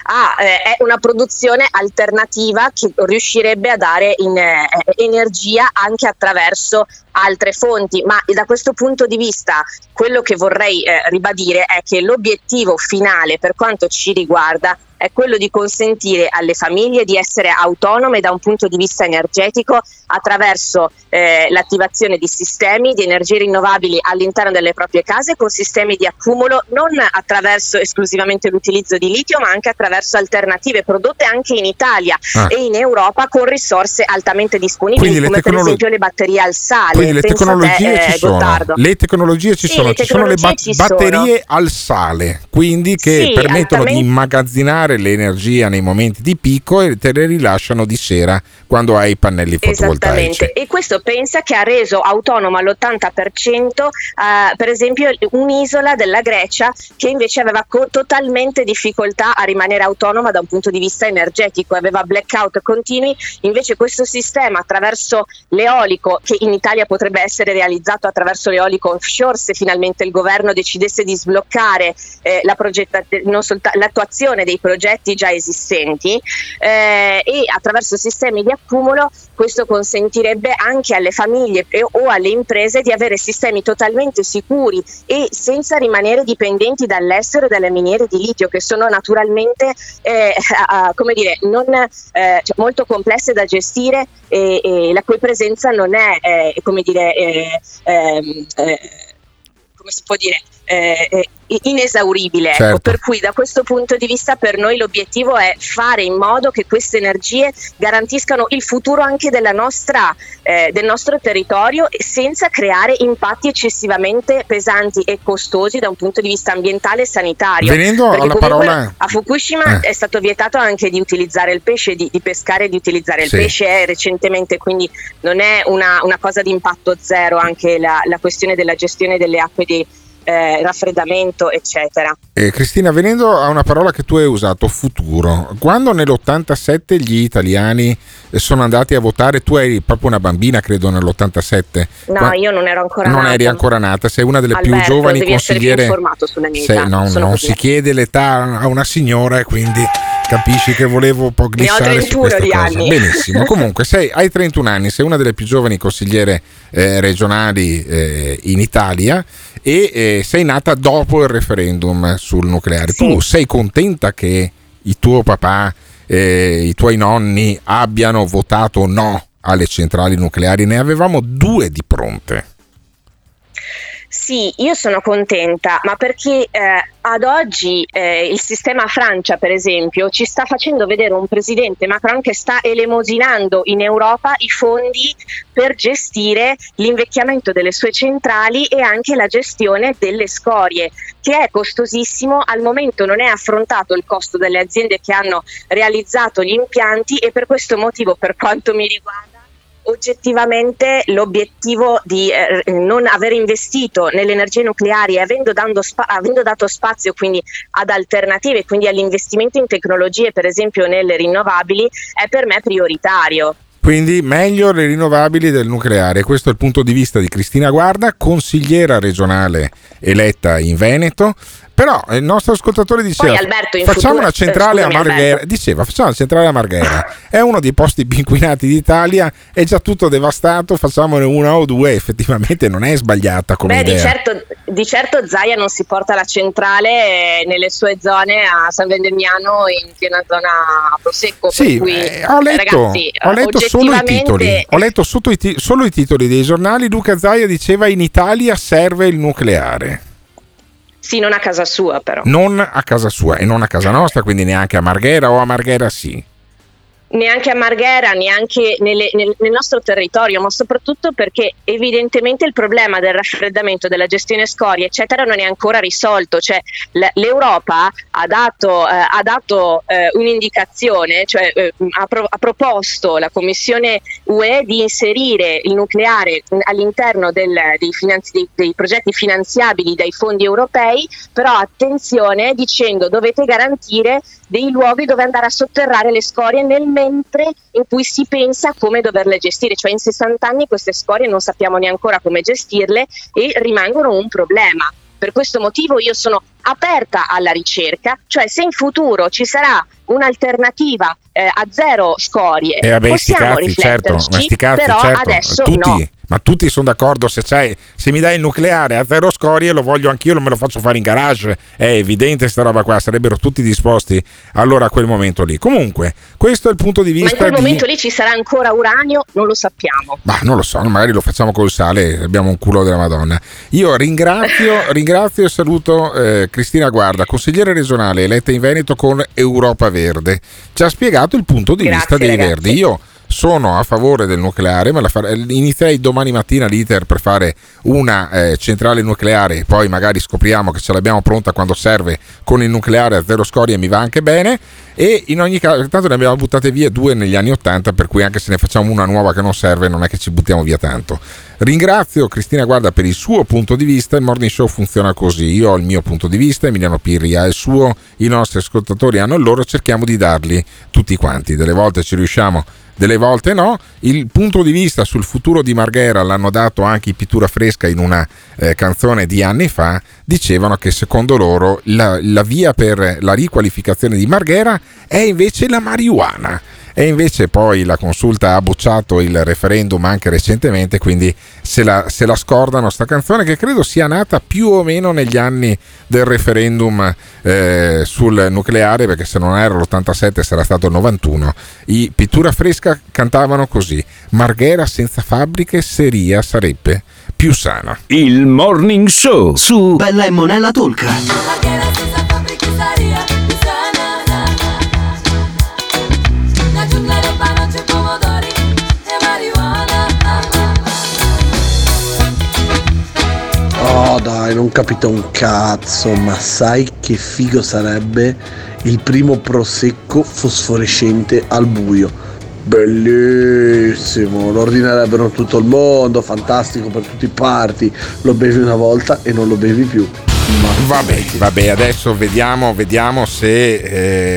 Ah, eh, è una produzione alternativa che riuscirebbe a dare in, eh, energia anche attraverso altre fonti, ma da questo punto di vista quello che vorrei eh, ribadire è che l'obiettivo finale per quanto ci riguarda è quello di consentire alle famiglie di essere autonome da un punto di vista energetico attraverso eh, l'attivazione di sistemi di energie rinnovabili all'interno delle proprie case con sistemi di accumulo non attraverso esclusivamente l'utilizzo di litio ma anche attraverso alternative prodotte anche in Italia Ah. e in Europa con risorse altamente disponibili Quindi come per tecnolo- esempio le batterie al sale. Quindi le te, tecnologie eh, ci sono. Gottardo. Le tecnologie ci Sì, sono, le ci sono le tecnologie bat- ci sono. batterie al sale, quindi che Sì, permettono di immagazzinare l'energia nei momenti di picco e te le rilasciano di sera quando hai i pannelli fotovoltaici. Esattamente, e questo pensa che ha reso autonomo all'80% eh, per esempio un'isola della Grecia che invece aveva co- totalmente difficoltà a rimanere autonoma da un punto di vista energetico, aveva blackout continui, invece questo sistema attraverso l'eolico che in Italia potrebbe essere realizzato attraverso l'eolico offshore se finalmente il governo decidesse di sbloccare eh, la progetta- solta- l'attuazione dei progetti già esistenti eh, e attraverso sistemi di accumulo questo consentirebbe anche alle famiglie o alle imprese di avere sistemi totalmente sicuri e senza rimanere dipendenti dall'estero e dalle miniere di litio che sono naturalmente eh, a- a- dire, non, eh, cioè, molto complesse da gestire e, e la cui presenza non è eh, come dire eh, ehm, eh, come si può dire eh, eh, inesauribile ecco. Certo. per cui da questo punto di vista per noi l'obiettivo è fare in modo che queste energie garantiscano il futuro anche della nostra, eh, del nostro territorio senza creare impatti eccessivamente pesanti e costosi da un punto di vista ambientale e sanitario Venendo Perché alla parola- a Fukushima Eh. è stato vietato anche di utilizzare il pesce, di, di pescare e di utilizzare il Sì. pesce eh, recentemente, quindi non è una, una cosa di impatto zero anche la, la questione della gestione delle acque dei, eh, raffreddamento, eccetera. Eh, Cristina, venendo a una parola che tu hai usato, futuro, quando nell'87 gli italiani sono andati a votare, tu eri proprio una bambina, credo, nell'87. No, Qua- io non ero ancora non nata. eri ancora nata, sei una delle Alberto, più giovani essere più consigliere. informato sulla mia Sei- età, no, sono non così. si chiede l'età a una signora e quindi capisci che volevo un po' Ne ho glissare su 31 questa cosa. anni. Benissimo, comunque sei, hai 31 anni, sei una delle più giovani consigliere eh, regionali eh, in Italia e eh, sei nata dopo il referendum sul nucleare. Tu sei contenta che il tuo papà, eh, i tuoi nonni abbiano votato no alle centrali nucleari? Ne avevamo due di pronte. Sì, io sono contenta, ma perché eh, ad oggi eh, il sistema Francia, per esempio, ci sta facendo vedere un presidente Macron che sta elemosinando in Europa i fondi per gestire l'invecchiamento delle sue centrali e anche la gestione delle scorie, che è costosissimo. Al momento non è affrontato il costo delle aziende che hanno realizzato gli impianti e per questo motivo, per quanto mi riguarda, oggettivamente l'obiettivo di eh, non aver investito nelle energie nucleari e avendo, spa- avendo dato spazio quindi ad alternative, quindi all'investimento in tecnologie, per esempio nelle rinnovabili, è per me prioritario. Quindi meglio le rinnovabili del nucleare. Questo è il punto di vista di Cristina Guarda, consigliera regionale eletta in Veneto. Però il nostro ascoltatore diceva: Facciamo una centrale a Marghera. Diceva: Facciamo una centrale a Marghera. È uno dei posti più inquinati d'Italia, è già tutto devastato. Facciamone una o due. Effettivamente non è sbagliata come Beh, di idea. certo, di certo Zaia non si porta la centrale eh, nelle sue zone a San Vendemiano in piena zona Prosecco. Sì, cui, eh, ho letto, ragazzi, ho letto solo i titoli. Ho letto i ti- solo i titoli dei giornali. Luca Zaia diceva: In Italia serve il nucleare. Sì, non a casa sua però. non a casa sua e non a casa nostra, quindi neanche a Marghera o a Marghera sì. Neanche a Marghera, neanche nelle- nel, nel nostro territorio, ma soprattutto perché evidentemente il problema del raffreddamento, della gestione scorie, eccetera, non è ancora risolto. Cioè, L'Europa ha dato, eh, ha dato, eh, un'indicazione, cioè eh, ha, pro- ha proposto la Commissione UE di inserire il nucleare all'interno del- dei, finanzi- dei- dei progetti finanziabili dai fondi europei, però attenzione dicendo dovete garantire dei luoghi dove andare a sotterrare le scorie nel mentre in cui si pensa a come doverle gestire, cioè in 60 anni queste scorie non sappiamo neanche ancora come gestirle e rimangono un problema. Per questo motivo io sono aperta alla ricerca, cioè se in futuro ci sarà un'alternativa eh, a zero scorie, E vabbè, possiamo certo, rifletterci, cazzi, però certo, adesso tutti, no. Ma tutti sono d'accordo, se, se mi dai il nucleare a zero scorie lo voglio anch'io, non me lo faccio fare in garage, è evidente sta roba qua, sarebbero tutti disposti allora a quel momento lì. Comunque, questo è il punto di Ma in vista quel di... momento lì ci sarà ancora uranio? Non lo sappiamo. Ma non lo so, magari lo facciamo col sale, abbiamo un culo della Madonna. Io ringrazio, ringrazio e saluto eh, Cristina Guarda, consigliere regionale eletta in Veneto con Europa Verde. Ci ha spiegato il punto di Grazie, vista dei ragazzi. Verdi. Io sono a favore del nucleare, ma la fare- inizierei domani mattina l'iter per fare una eh, centrale nucleare e poi magari scopriamo che ce l'abbiamo pronta quando serve con il nucleare a zero scorie mi va anche bene. E in ogni caso tanto ne abbiamo buttate via due negli anni 80 per cui anche se ne facciamo una nuova che non serve non è che ci buttiamo via tanto. Ringrazio Cristina Guarda per il suo punto di vista il morning show funziona così. Io ho il mio punto di vista Emiliano Pirri ha il suo i nostri ascoltatori hanno il loro cerchiamo di darli tutti quanti. Delle volte ci riusciamo delle volte no. Il punto di vista sul futuro di Marghera l'hanno dato anche i Pittura Fresca in una eh, canzone di anni fa. Dicevano che secondo loro la, la via per la riqualificazione di Marghera è invece la marijuana. E invece poi la consulta ha bocciato il referendum anche recentemente, quindi se la, se la scordano sta canzone che credo sia nata più o meno negli anni del referendum eh, sul nucleare, perché se non era l'87 sarà stato il 91. I Pittura Fresca cantavano così: Marghera senza fabbriche seria sarebbe più sana. Il Morning Show su Bella e Monella Tolca. La Dai, non capito un cazzo, ma sai che figo sarebbe il primo prosecco fosforescente al buio. Bellissimo, lo ordinerebbero in tutto il mondo, fantastico per tutti i parti. Lo bevi una volta e non lo bevi più. Vabbè, vabbè, adesso vediamo, vediamo se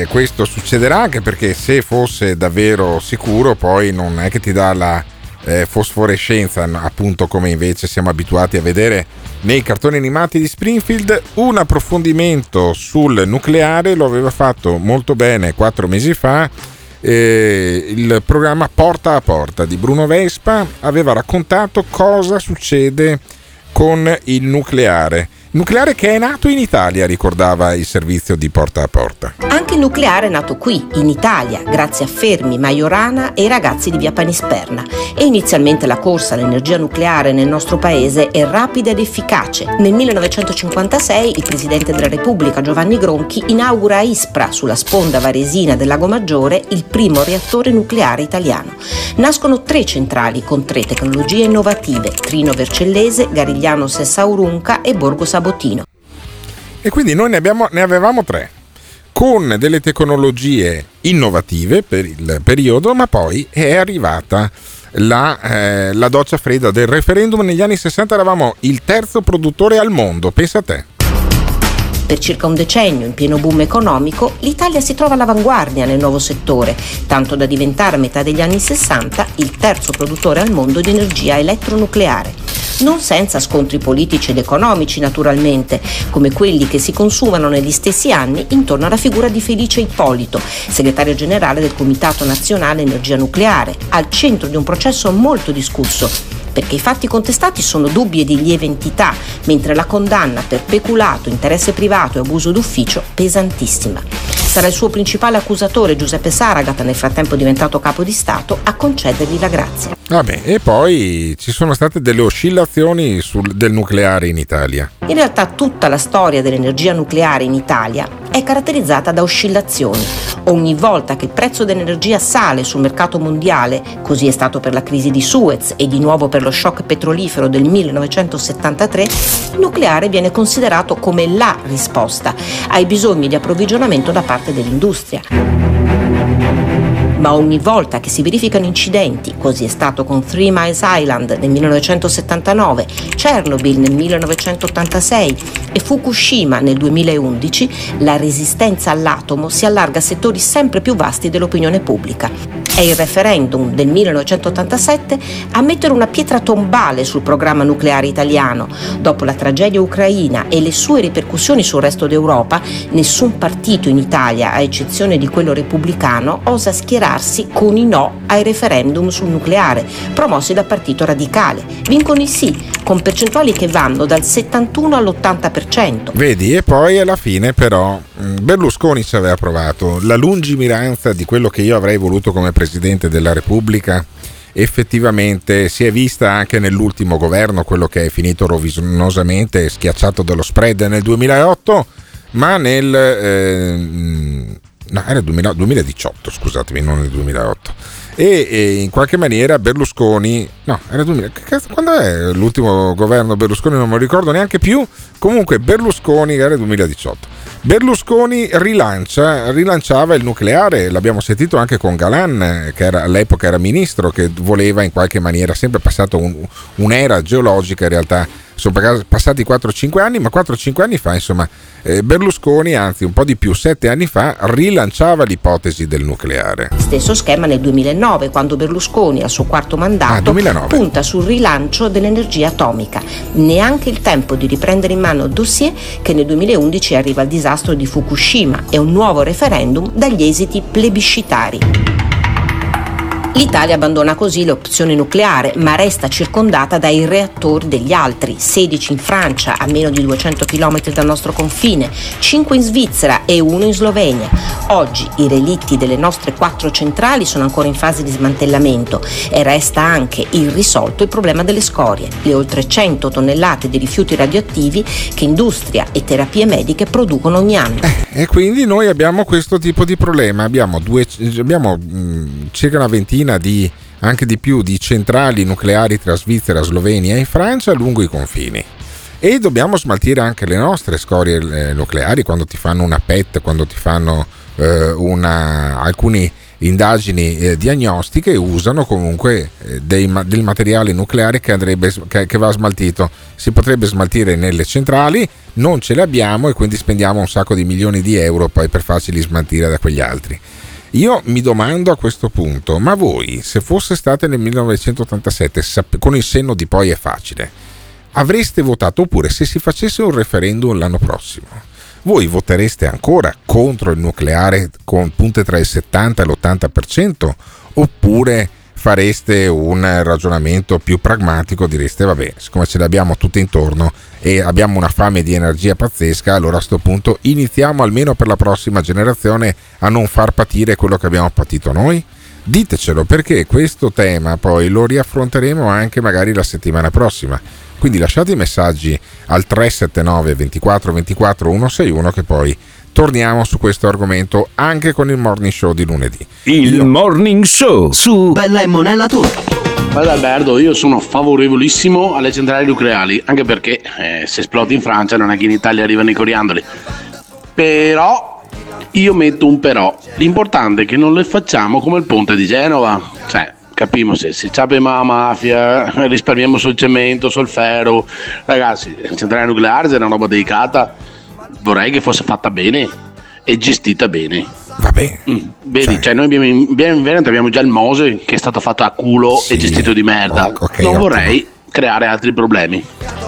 eh, questo succederà, anche perché se fosse davvero sicuro poi non è che ti dà la eh, fosforescenza, appunto come invece siamo abituati a vedere nei cartoni animati di Springfield. Un approfondimento sul nucleare lo aveva fatto molto bene quattro mesi fa. eh, il programma Porta a Porta di Bruno Vespa aveva raccontato cosa succede con il nucleare. Nucleare che è nato in Italia, ricordava il servizio di Porta a Porta. Anche il nucleare è nato qui, in Italia, grazie a Fermi, Majorana e i ragazzi di via Panisperna. E inizialmente la corsa all'energia nucleare nel nostro paese è rapida ed efficace. Nel 1956 il Presidente della Repubblica Giovanni Gronchi inaugura a Ispra, sulla sponda varesina del Lago Maggiore, il primo reattore nucleare italiano. Nascono tre centrali con tre tecnologie innovative, Trino Vercellese, Garigliano Sessaurunca e Borgo Sabotino. E quindi noi ne, abbiamo- ne avevamo tre, con delle tecnologie innovative per il periodo, ma poi è arrivata la, eh, la doccia fredda del referendum. Negli anni 60 eravamo il terzo produttore al mondo, pensa a te. Per circa un decennio, in pieno boom economico, l'Italia si trova all'avanguardia nel nuovo settore, tanto da diventare a metà degli anni 60 il terzo produttore al mondo di energia elettronucleare. Non senza scontri politici ed economici, naturalmente, come quelli che si consumano negli stessi anni intorno alla figura di Felice Ippolito, segretario generale del Comitato Nazionale Energia Nucleare, al centro di un processo molto discusso perché i fatti contestati sono dubbi e di lieve entità, mentre la condanna per peculato, interesse privato e abuso d'ufficio pesantissima. Sarà il suo principale accusatore, Giuseppe Saragat, nel frattempo diventato capo di Stato, a concedergli la grazia. Vabbè, e poi ci sono state delle oscillazioni sul- del nucleare in Italia. In realtà tutta la storia dell'energia nucleare in Italia è caratterizzata da oscillazioni. Ogni volta che il prezzo dell'energia sale sul mercato mondiale, così è stato per la crisi di Suez e di nuovo per lo shock petrolifero del 1973, il nucleare viene considerato come la risposta ai bisogni di approvvigionamento da parte dell'industria. Ma ogni volta che si verificano incidenti, così è stato con Three Miles Island nel 1979, Chernobyl nel 1986 e Fukushima nel 2011, la resistenza all'atomo si allarga a settori sempre più vasti dell'opinione pubblica. È il referendum del 1987 a mettere una pietra tombale sul programma nucleare italiano. Dopo la tragedia ucraina e le sue ripercussioni sul resto d'Europa, nessun partito in Italia, a eccezione di quello repubblicano, osa schierarsi con i no ai referendum sul nucleare, promossi dal Partito Radicale. Vincono i sì, con percentuali che vanno dal 71 all'80%. Vedi, e poi alla fine però mh, Berlusconi ci aveva provato. La lungimiranza di quello che io avrei voluto come Presidente della Repubblica effettivamente si è vista anche nell'ultimo governo, quello che è finito rovinosamente schiacciato dallo spread nel 2008, ma nel... eh, mh, no, era il 2000 2018, scusatemi, non nel 2008. E, e in qualche maniera Berlusconi, no, era 2000, che cazzo, quando è l'ultimo governo Berlusconi? Non me lo ricordo neanche più. Comunque Berlusconi era il 2018. Berlusconi rilancia, rilanciava il nucleare, l'abbiamo sentito anche con Galan, che era, all'epoca era ministro, che voleva in qualche maniera, sempre passato un- un'era geologica in realtà, sono pa- passati 4-5 anni, ma 4-5 anni fa, insomma, eh, Berlusconi, anzi un po' di più, 7 anni fa, rilanciava l'ipotesi del nucleare. Stesso schema nel 2009, quando Berlusconi, al suo quarto mandato, Ah, 2009. punta sul rilancio dell'energia atomica. Neanche il tempo di riprendere in mano il dossier che nel 2011 arriva il disastro di Fukushima e un nuovo referendum dagli esiti plebiscitari. L'Italia abbandona così l'opzione nucleare, ma resta circondata dai reattori degli altri, 16 in Francia, a meno di 200 km dal nostro confine, 5 in Svizzera e 1 in Slovenia. Oggi i relitti delle nostre quattro centrali sono ancora in fase di smantellamento e resta anche irrisolto il problema delle scorie, le oltre 100 tonnellate di rifiuti radioattivi che industria e terapie mediche producono ogni anno. E quindi noi abbiamo questo tipo di problema. Abbiamo, due, abbiamo mh, circa una ventina di, anche di più, di centrali nucleari tra Svizzera, Slovenia e Francia lungo i confini. e dobbiamo smaltire anche le nostre scorie eh, nucleari quando ti fanno una PET, quando ti fanno eh, una, alcuni indagini eh, diagnostiche usano comunque eh, dei, del materiale nucleare che, andrebbe, che, che, va smaltito. Si potrebbe smaltire nelle centrali, non ce le abbiamo e quindi spendiamo un sacco di milioni di euro poi per farceli smaltire da quegli altri. Io mi domando a questo punto, ma voi se fosse state nel 1987, con il senno di poi è facile, avreste votato oppure se si facesse un referendum l'anno prossimo? voi votereste ancora contro il nucleare con punte tra il 70 e l'80% oppure fareste un ragionamento più pragmatico, direste vabbè, siccome ce le abbiamo tutte intorno e abbiamo una fame di energia pazzesca, allora a questo punto iniziamo almeno per la prossima generazione a non far patire quello che abbiamo patito noi? Ditecelo perché questo tema poi lo riaffronteremo anche magari la settimana prossima quindi lasciate i messaggi al 379 24 24 161 che poi torniamo su questo argomento anche con il morning show di lunedì. Il io... morning show su Bella e Monella Turco. Guarda Alberto, io sono favorevolissimo alle centrali nucleari, anche perché eh, se esplode in Francia non è che in Italia arrivano i coriandoli. Però io metto un però. L'importante è che non le facciamo come il ponte di Genova. Cioè, capimo se, se ci abbiamo la mafia, risparmiamo sul cemento, sul ferro. Ragazzi, la centrale nucleare è una roba delicata, vorrei che fosse fatta bene e gestita bene. Vabbè. Mm, vedi, cioè, cioè noi abbiamo in, in Veneto abbiamo già il Mose che è stato fatto a culo sì. e gestito di merda. Okay, non vorrei creare altri problemi.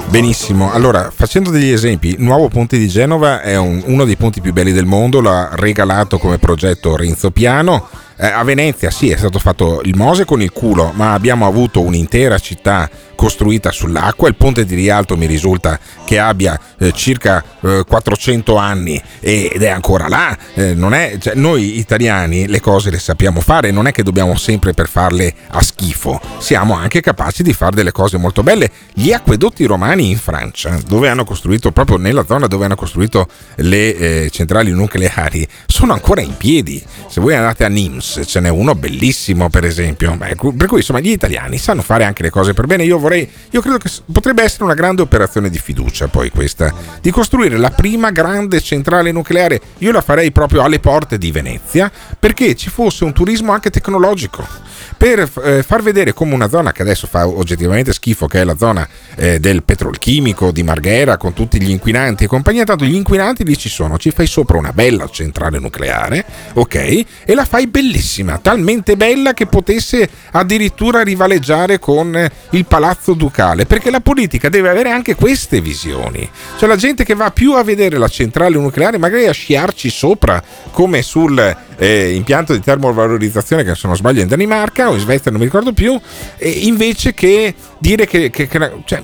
Benissimo, allora facendo degli esempi, il nuovo ponte di Genova è un, uno dei ponti più belli del mondo, l'ha regalato come progetto Renzo Piano eh, a Venezia sì, è stato fatto il Mose con il culo, ma abbiamo avuto un'intera città costruita sull'acqua. Il ponte di Rialto mi risulta che abbia eh, circa eh, 400 anni ed è ancora là. Eh, è, cioè, noi italiani le cose le sappiamo fare, non è che dobbiamo sempre per farle a schifo, siamo anche capaci di fare delle cose molto belle. Gli acquedotti romani in Francia, dove hanno costruito, proprio nella zona dove hanno costruito le eh, centrali nucleari, sono ancora in piedi. Se voi andate a Nims, ce n'è uno bellissimo per esempio. Per cui insomma gli italiani sanno fare anche le cose per bene. Io vorrei, io credo che potrebbe essere una grande operazione di fiducia poi questa, di costruire la prima grande centrale nucleare. Io la farei proprio alle porte di Venezia perché ci fosse un turismo anche tecnologico per eh, far vedere come una zona che adesso fa oggettivamente schifo, che è la zona eh, del petrolchimico di Marghera con tutti gli inquinanti e compagnia, tanto gli inquinanti lì ci sono, ci fai sopra una bella centrale nucleare, ok? E la fai bellissima, talmente bella che potesse addirittura rivaleggiare con il palazzo ducale, perché la politica deve avere anche queste visioni. Cioè la gente che va più a vedere la centrale nucleare, magari a sciarci sopra, come sul eh, impianto di termovalorizzazione che se non sbaglio in Danimarca o in Svezia non mi ricordo più, invece che dire che, che, che cioè,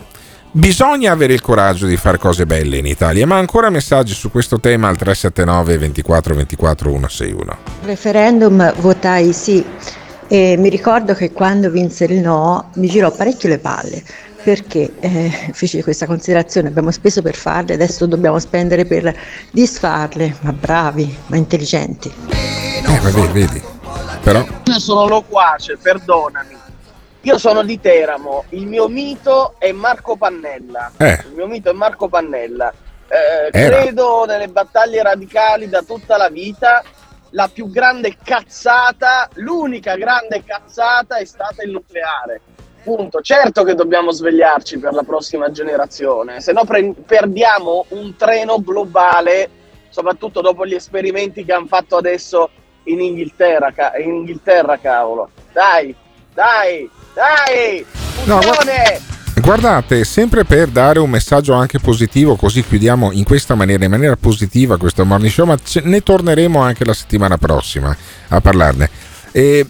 Bisogna avere il coraggio di fare cose belle in Italia, ma ancora messaggi su questo tema al 379 24 24 161. Referendum votai sì e mi ricordo che quando vinse il no mi girò parecchio le palle perché eh, feci questa considerazione, abbiamo speso per farle, adesso dobbiamo spendere per disfarle, ma bravi, ma intelligenti. Eh, vabbè, vedi, però... Sono loquace, perdonami. Io sono di Teramo, il mio mito è Marco Pannella. Eh. Il mio mito è Marco Pannella. Eh, credo nelle battaglie radicali da tutta la vita. La più grande cazzata, l'unica grande cazzata è stata il nucleare. Punto. Certo che dobbiamo svegliarci per la prossima generazione, se no pre- perdiamo un treno globale, soprattutto dopo gli esperimenti che hanno fatto adesso in Inghilterra, ca- in Inghilterra cavolo. Dai, dai, dai! No, Guardate, sempre per dare un messaggio anche positivo, così chiudiamo in questa maniera, in maniera positiva questo morning show, ma ne torneremo anche la settimana prossima a parlarne. E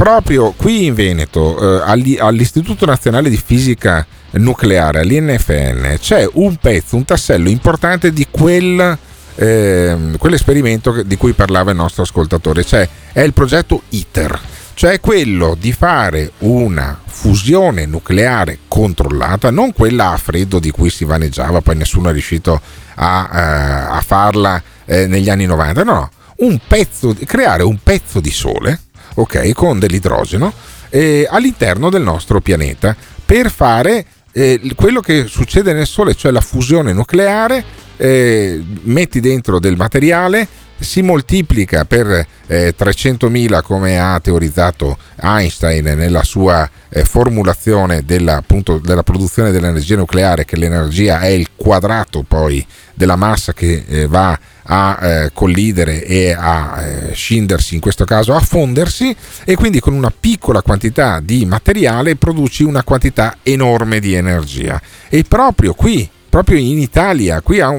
proprio qui in Veneto, eh, all'Istituto Nazionale di Fisica Nucleare, all'INFN, c'è un pezzo, un tassello importante di quel, eh, quell'esperimento di cui parlava il nostro ascoltatore, cioè è il progetto ITER cioè quello di fare una fusione nucleare controllata, non quella a freddo di cui si vaneggiava, poi nessuno è riuscito a, eh, a farla eh, negli anni 90, no, no, un pezzo, creare un pezzo di sole, ok, con dell'idrogeno eh, all'interno del nostro pianeta per fare eh, quello che succede nel Sole, cioè la fusione nucleare, eh, metti dentro del materiale, si moltiplica per eh, 300.000 come ha teorizzato Einstein nella sua eh, formulazione della, appunto, della produzione dell'energia nucleare, che l'energia è il quadrato poi della massa che eh, va a eh, collidere e a eh, scindersi, in questo caso a fondersi, e quindi con una piccola quantità di materiale produci una quantità enorme di energia. E proprio qui proprio in Italia, qui a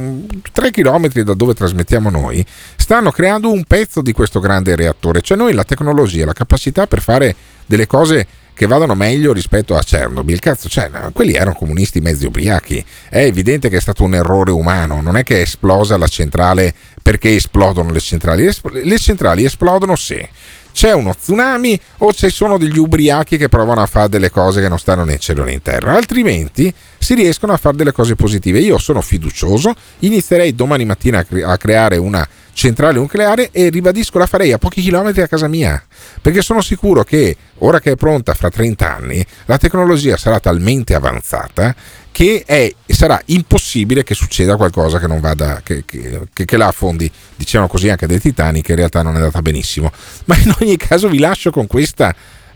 3 km da dove trasmettiamo noi, stanno creando un pezzo di questo grande reattore. Cioè noi la tecnologia, la capacità per fare delle cose che vadano meglio rispetto a Chernobyl. Cazzo, cioè, quelli erano comunisti mezzi ubriachi. È evidente che è stato un errore umano, non è che è esplosa la centrale perché esplodono le centrali. Le centrali esplodono se c'è uno tsunami o ci sono degli ubriachi che provano a fare delle cose che non stanno né in cielo né in terra, altrimenti si riescono a fare delle cose positive. Io sono fiducioso, inizierei domani mattina a, cre- a creare una centrale nucleare e ribadisco la farei a pochi chilometri a casa mia, perché sono sicuro che ora che è pronta fra 30 anni, la tecnologia sarà talmente avanzata che è, sarà impossibile che succeda qualcosa che non vada, che, che, che, la affondi, diciamo così anche del Titanic, che in realtà non è andata benissimo. Ma in ogni caso vi lascio con questa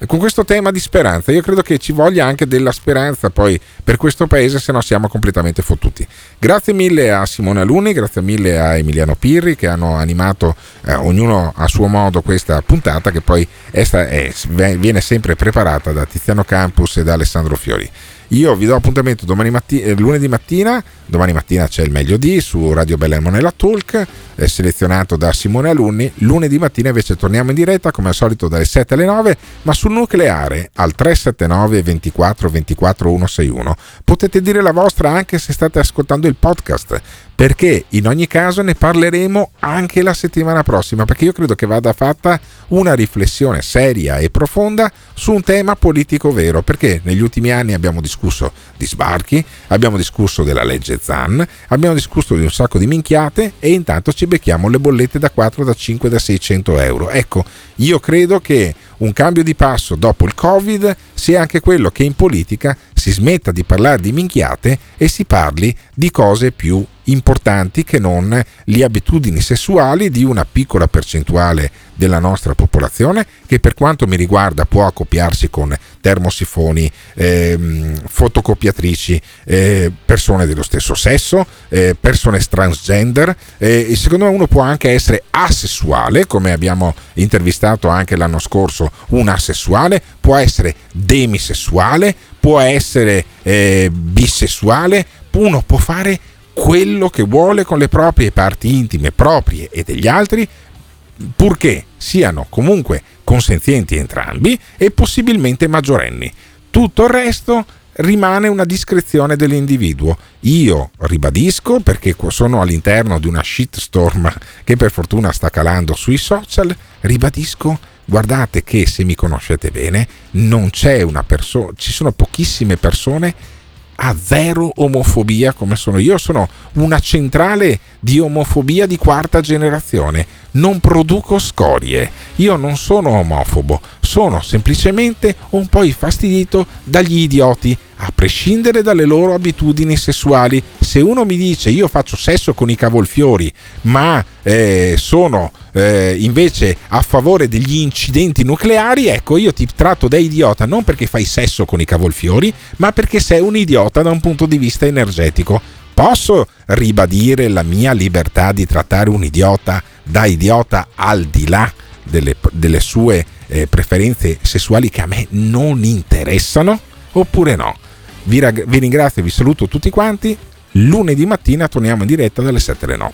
con questo tema di speranza. Io credo che ci voglia anche della speranza poi per questo paese, se no siamo completamente fottuti. Grazie mille a Simone Aluni, grazie mille a Emiliano Pirri che hanno animato eh, ognuno a suo modo questa puntata che poi è, è, viene sempre preparata da Tiziano Campus e da Alessandro Fiori. Io vi do appuntamento matti- eh, lunedì mattina, domani mattina c'è il meglio di su Radio Bella e Monella Talk, eh, selezionato da Simone Alunni. Lunedì mattina invece torniamo in diretta come al solito dalle 7 alle 9, ma sul nucleare al 379 24 24 161. Potete dire la vostra anche se state ascoltando il podcast perché in ogni caso ne parleremo anche la settimana prossima, perché io credo che vada fatta una riflessione seria e profonda su un tema politico vero, perché negli ultimi anni abbiamo discusso di sbarchi, abbiamo discusso della legge Zan, abbiamo discusso di un sacco di minchiate e intanto ci becchiamo le bollette da 4, da 5, da 600 euro. Ecco, io credo che un cambio di passo dopo il Covid sia anche quello che in politica si smetta di parlare di minchiate e si parli di cose più importanti che non le abitudini sessuali di una piccola percentuale della nostra popolazione che per quanto mi riguarda può accoppiarsi con termosifoni, ehm, fotocopiatrici, eh, persone dello stesso sesso, eh, persone transgender eh, e secondo me uno può anche essere asessuale come abbiamo intervistato anche l'anno scorso un asessuale, può essere demisessuale, può essere eh, bisessuale, uno può fare quello che vuole con le proprie parti intime proprie e degli altri, purché siano comunque consenzienti entrambi e possibilmente maggiorenni. Tutto il resto rimane una discrezione dell'individuo. Io ribadisco, perché sono all'interno di una shitstorm che per fortuna sta calando sui social, ribadisco, guardate che se mi conoscete bene, non c'è una persona, ci sono pochissime persone a zero omofobia come sono io. Sono una centrale di omofobia di quarta generazione. Non produco scorie. Io non sono omofobo, sono semplicemente un po' infastidito dagli idioti, a prescindere dalle loro abitudini sessuali. Se uno mi dice io faccio sesso con i cavolfiori, ma eh, sono eh, invece a favore degli incidenti nucleari, ecco io ti tratto da idiota non perché fai sesso con i cavolfiori, ma perché sei un idiota da un punto di vista energetico. Posso ribadire la mia libertà di trattare un idiota da idiota al di là delle, delle sue eh, preferenze sessuali che a me non interessano? Oppure no? Vi, rag- vi ringrazio vi saluto tutti quanti. Lunedì mattina torniamo in diretta dalle 7 alle 9.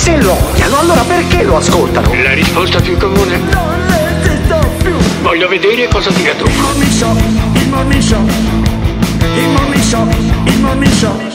Se lo odiano, allora perché lo ascoltano? La risposta più comune. Non resisto più. Voglio vedere cosa dirà tu. Il morning show, il morning show, il morning show, il morning show.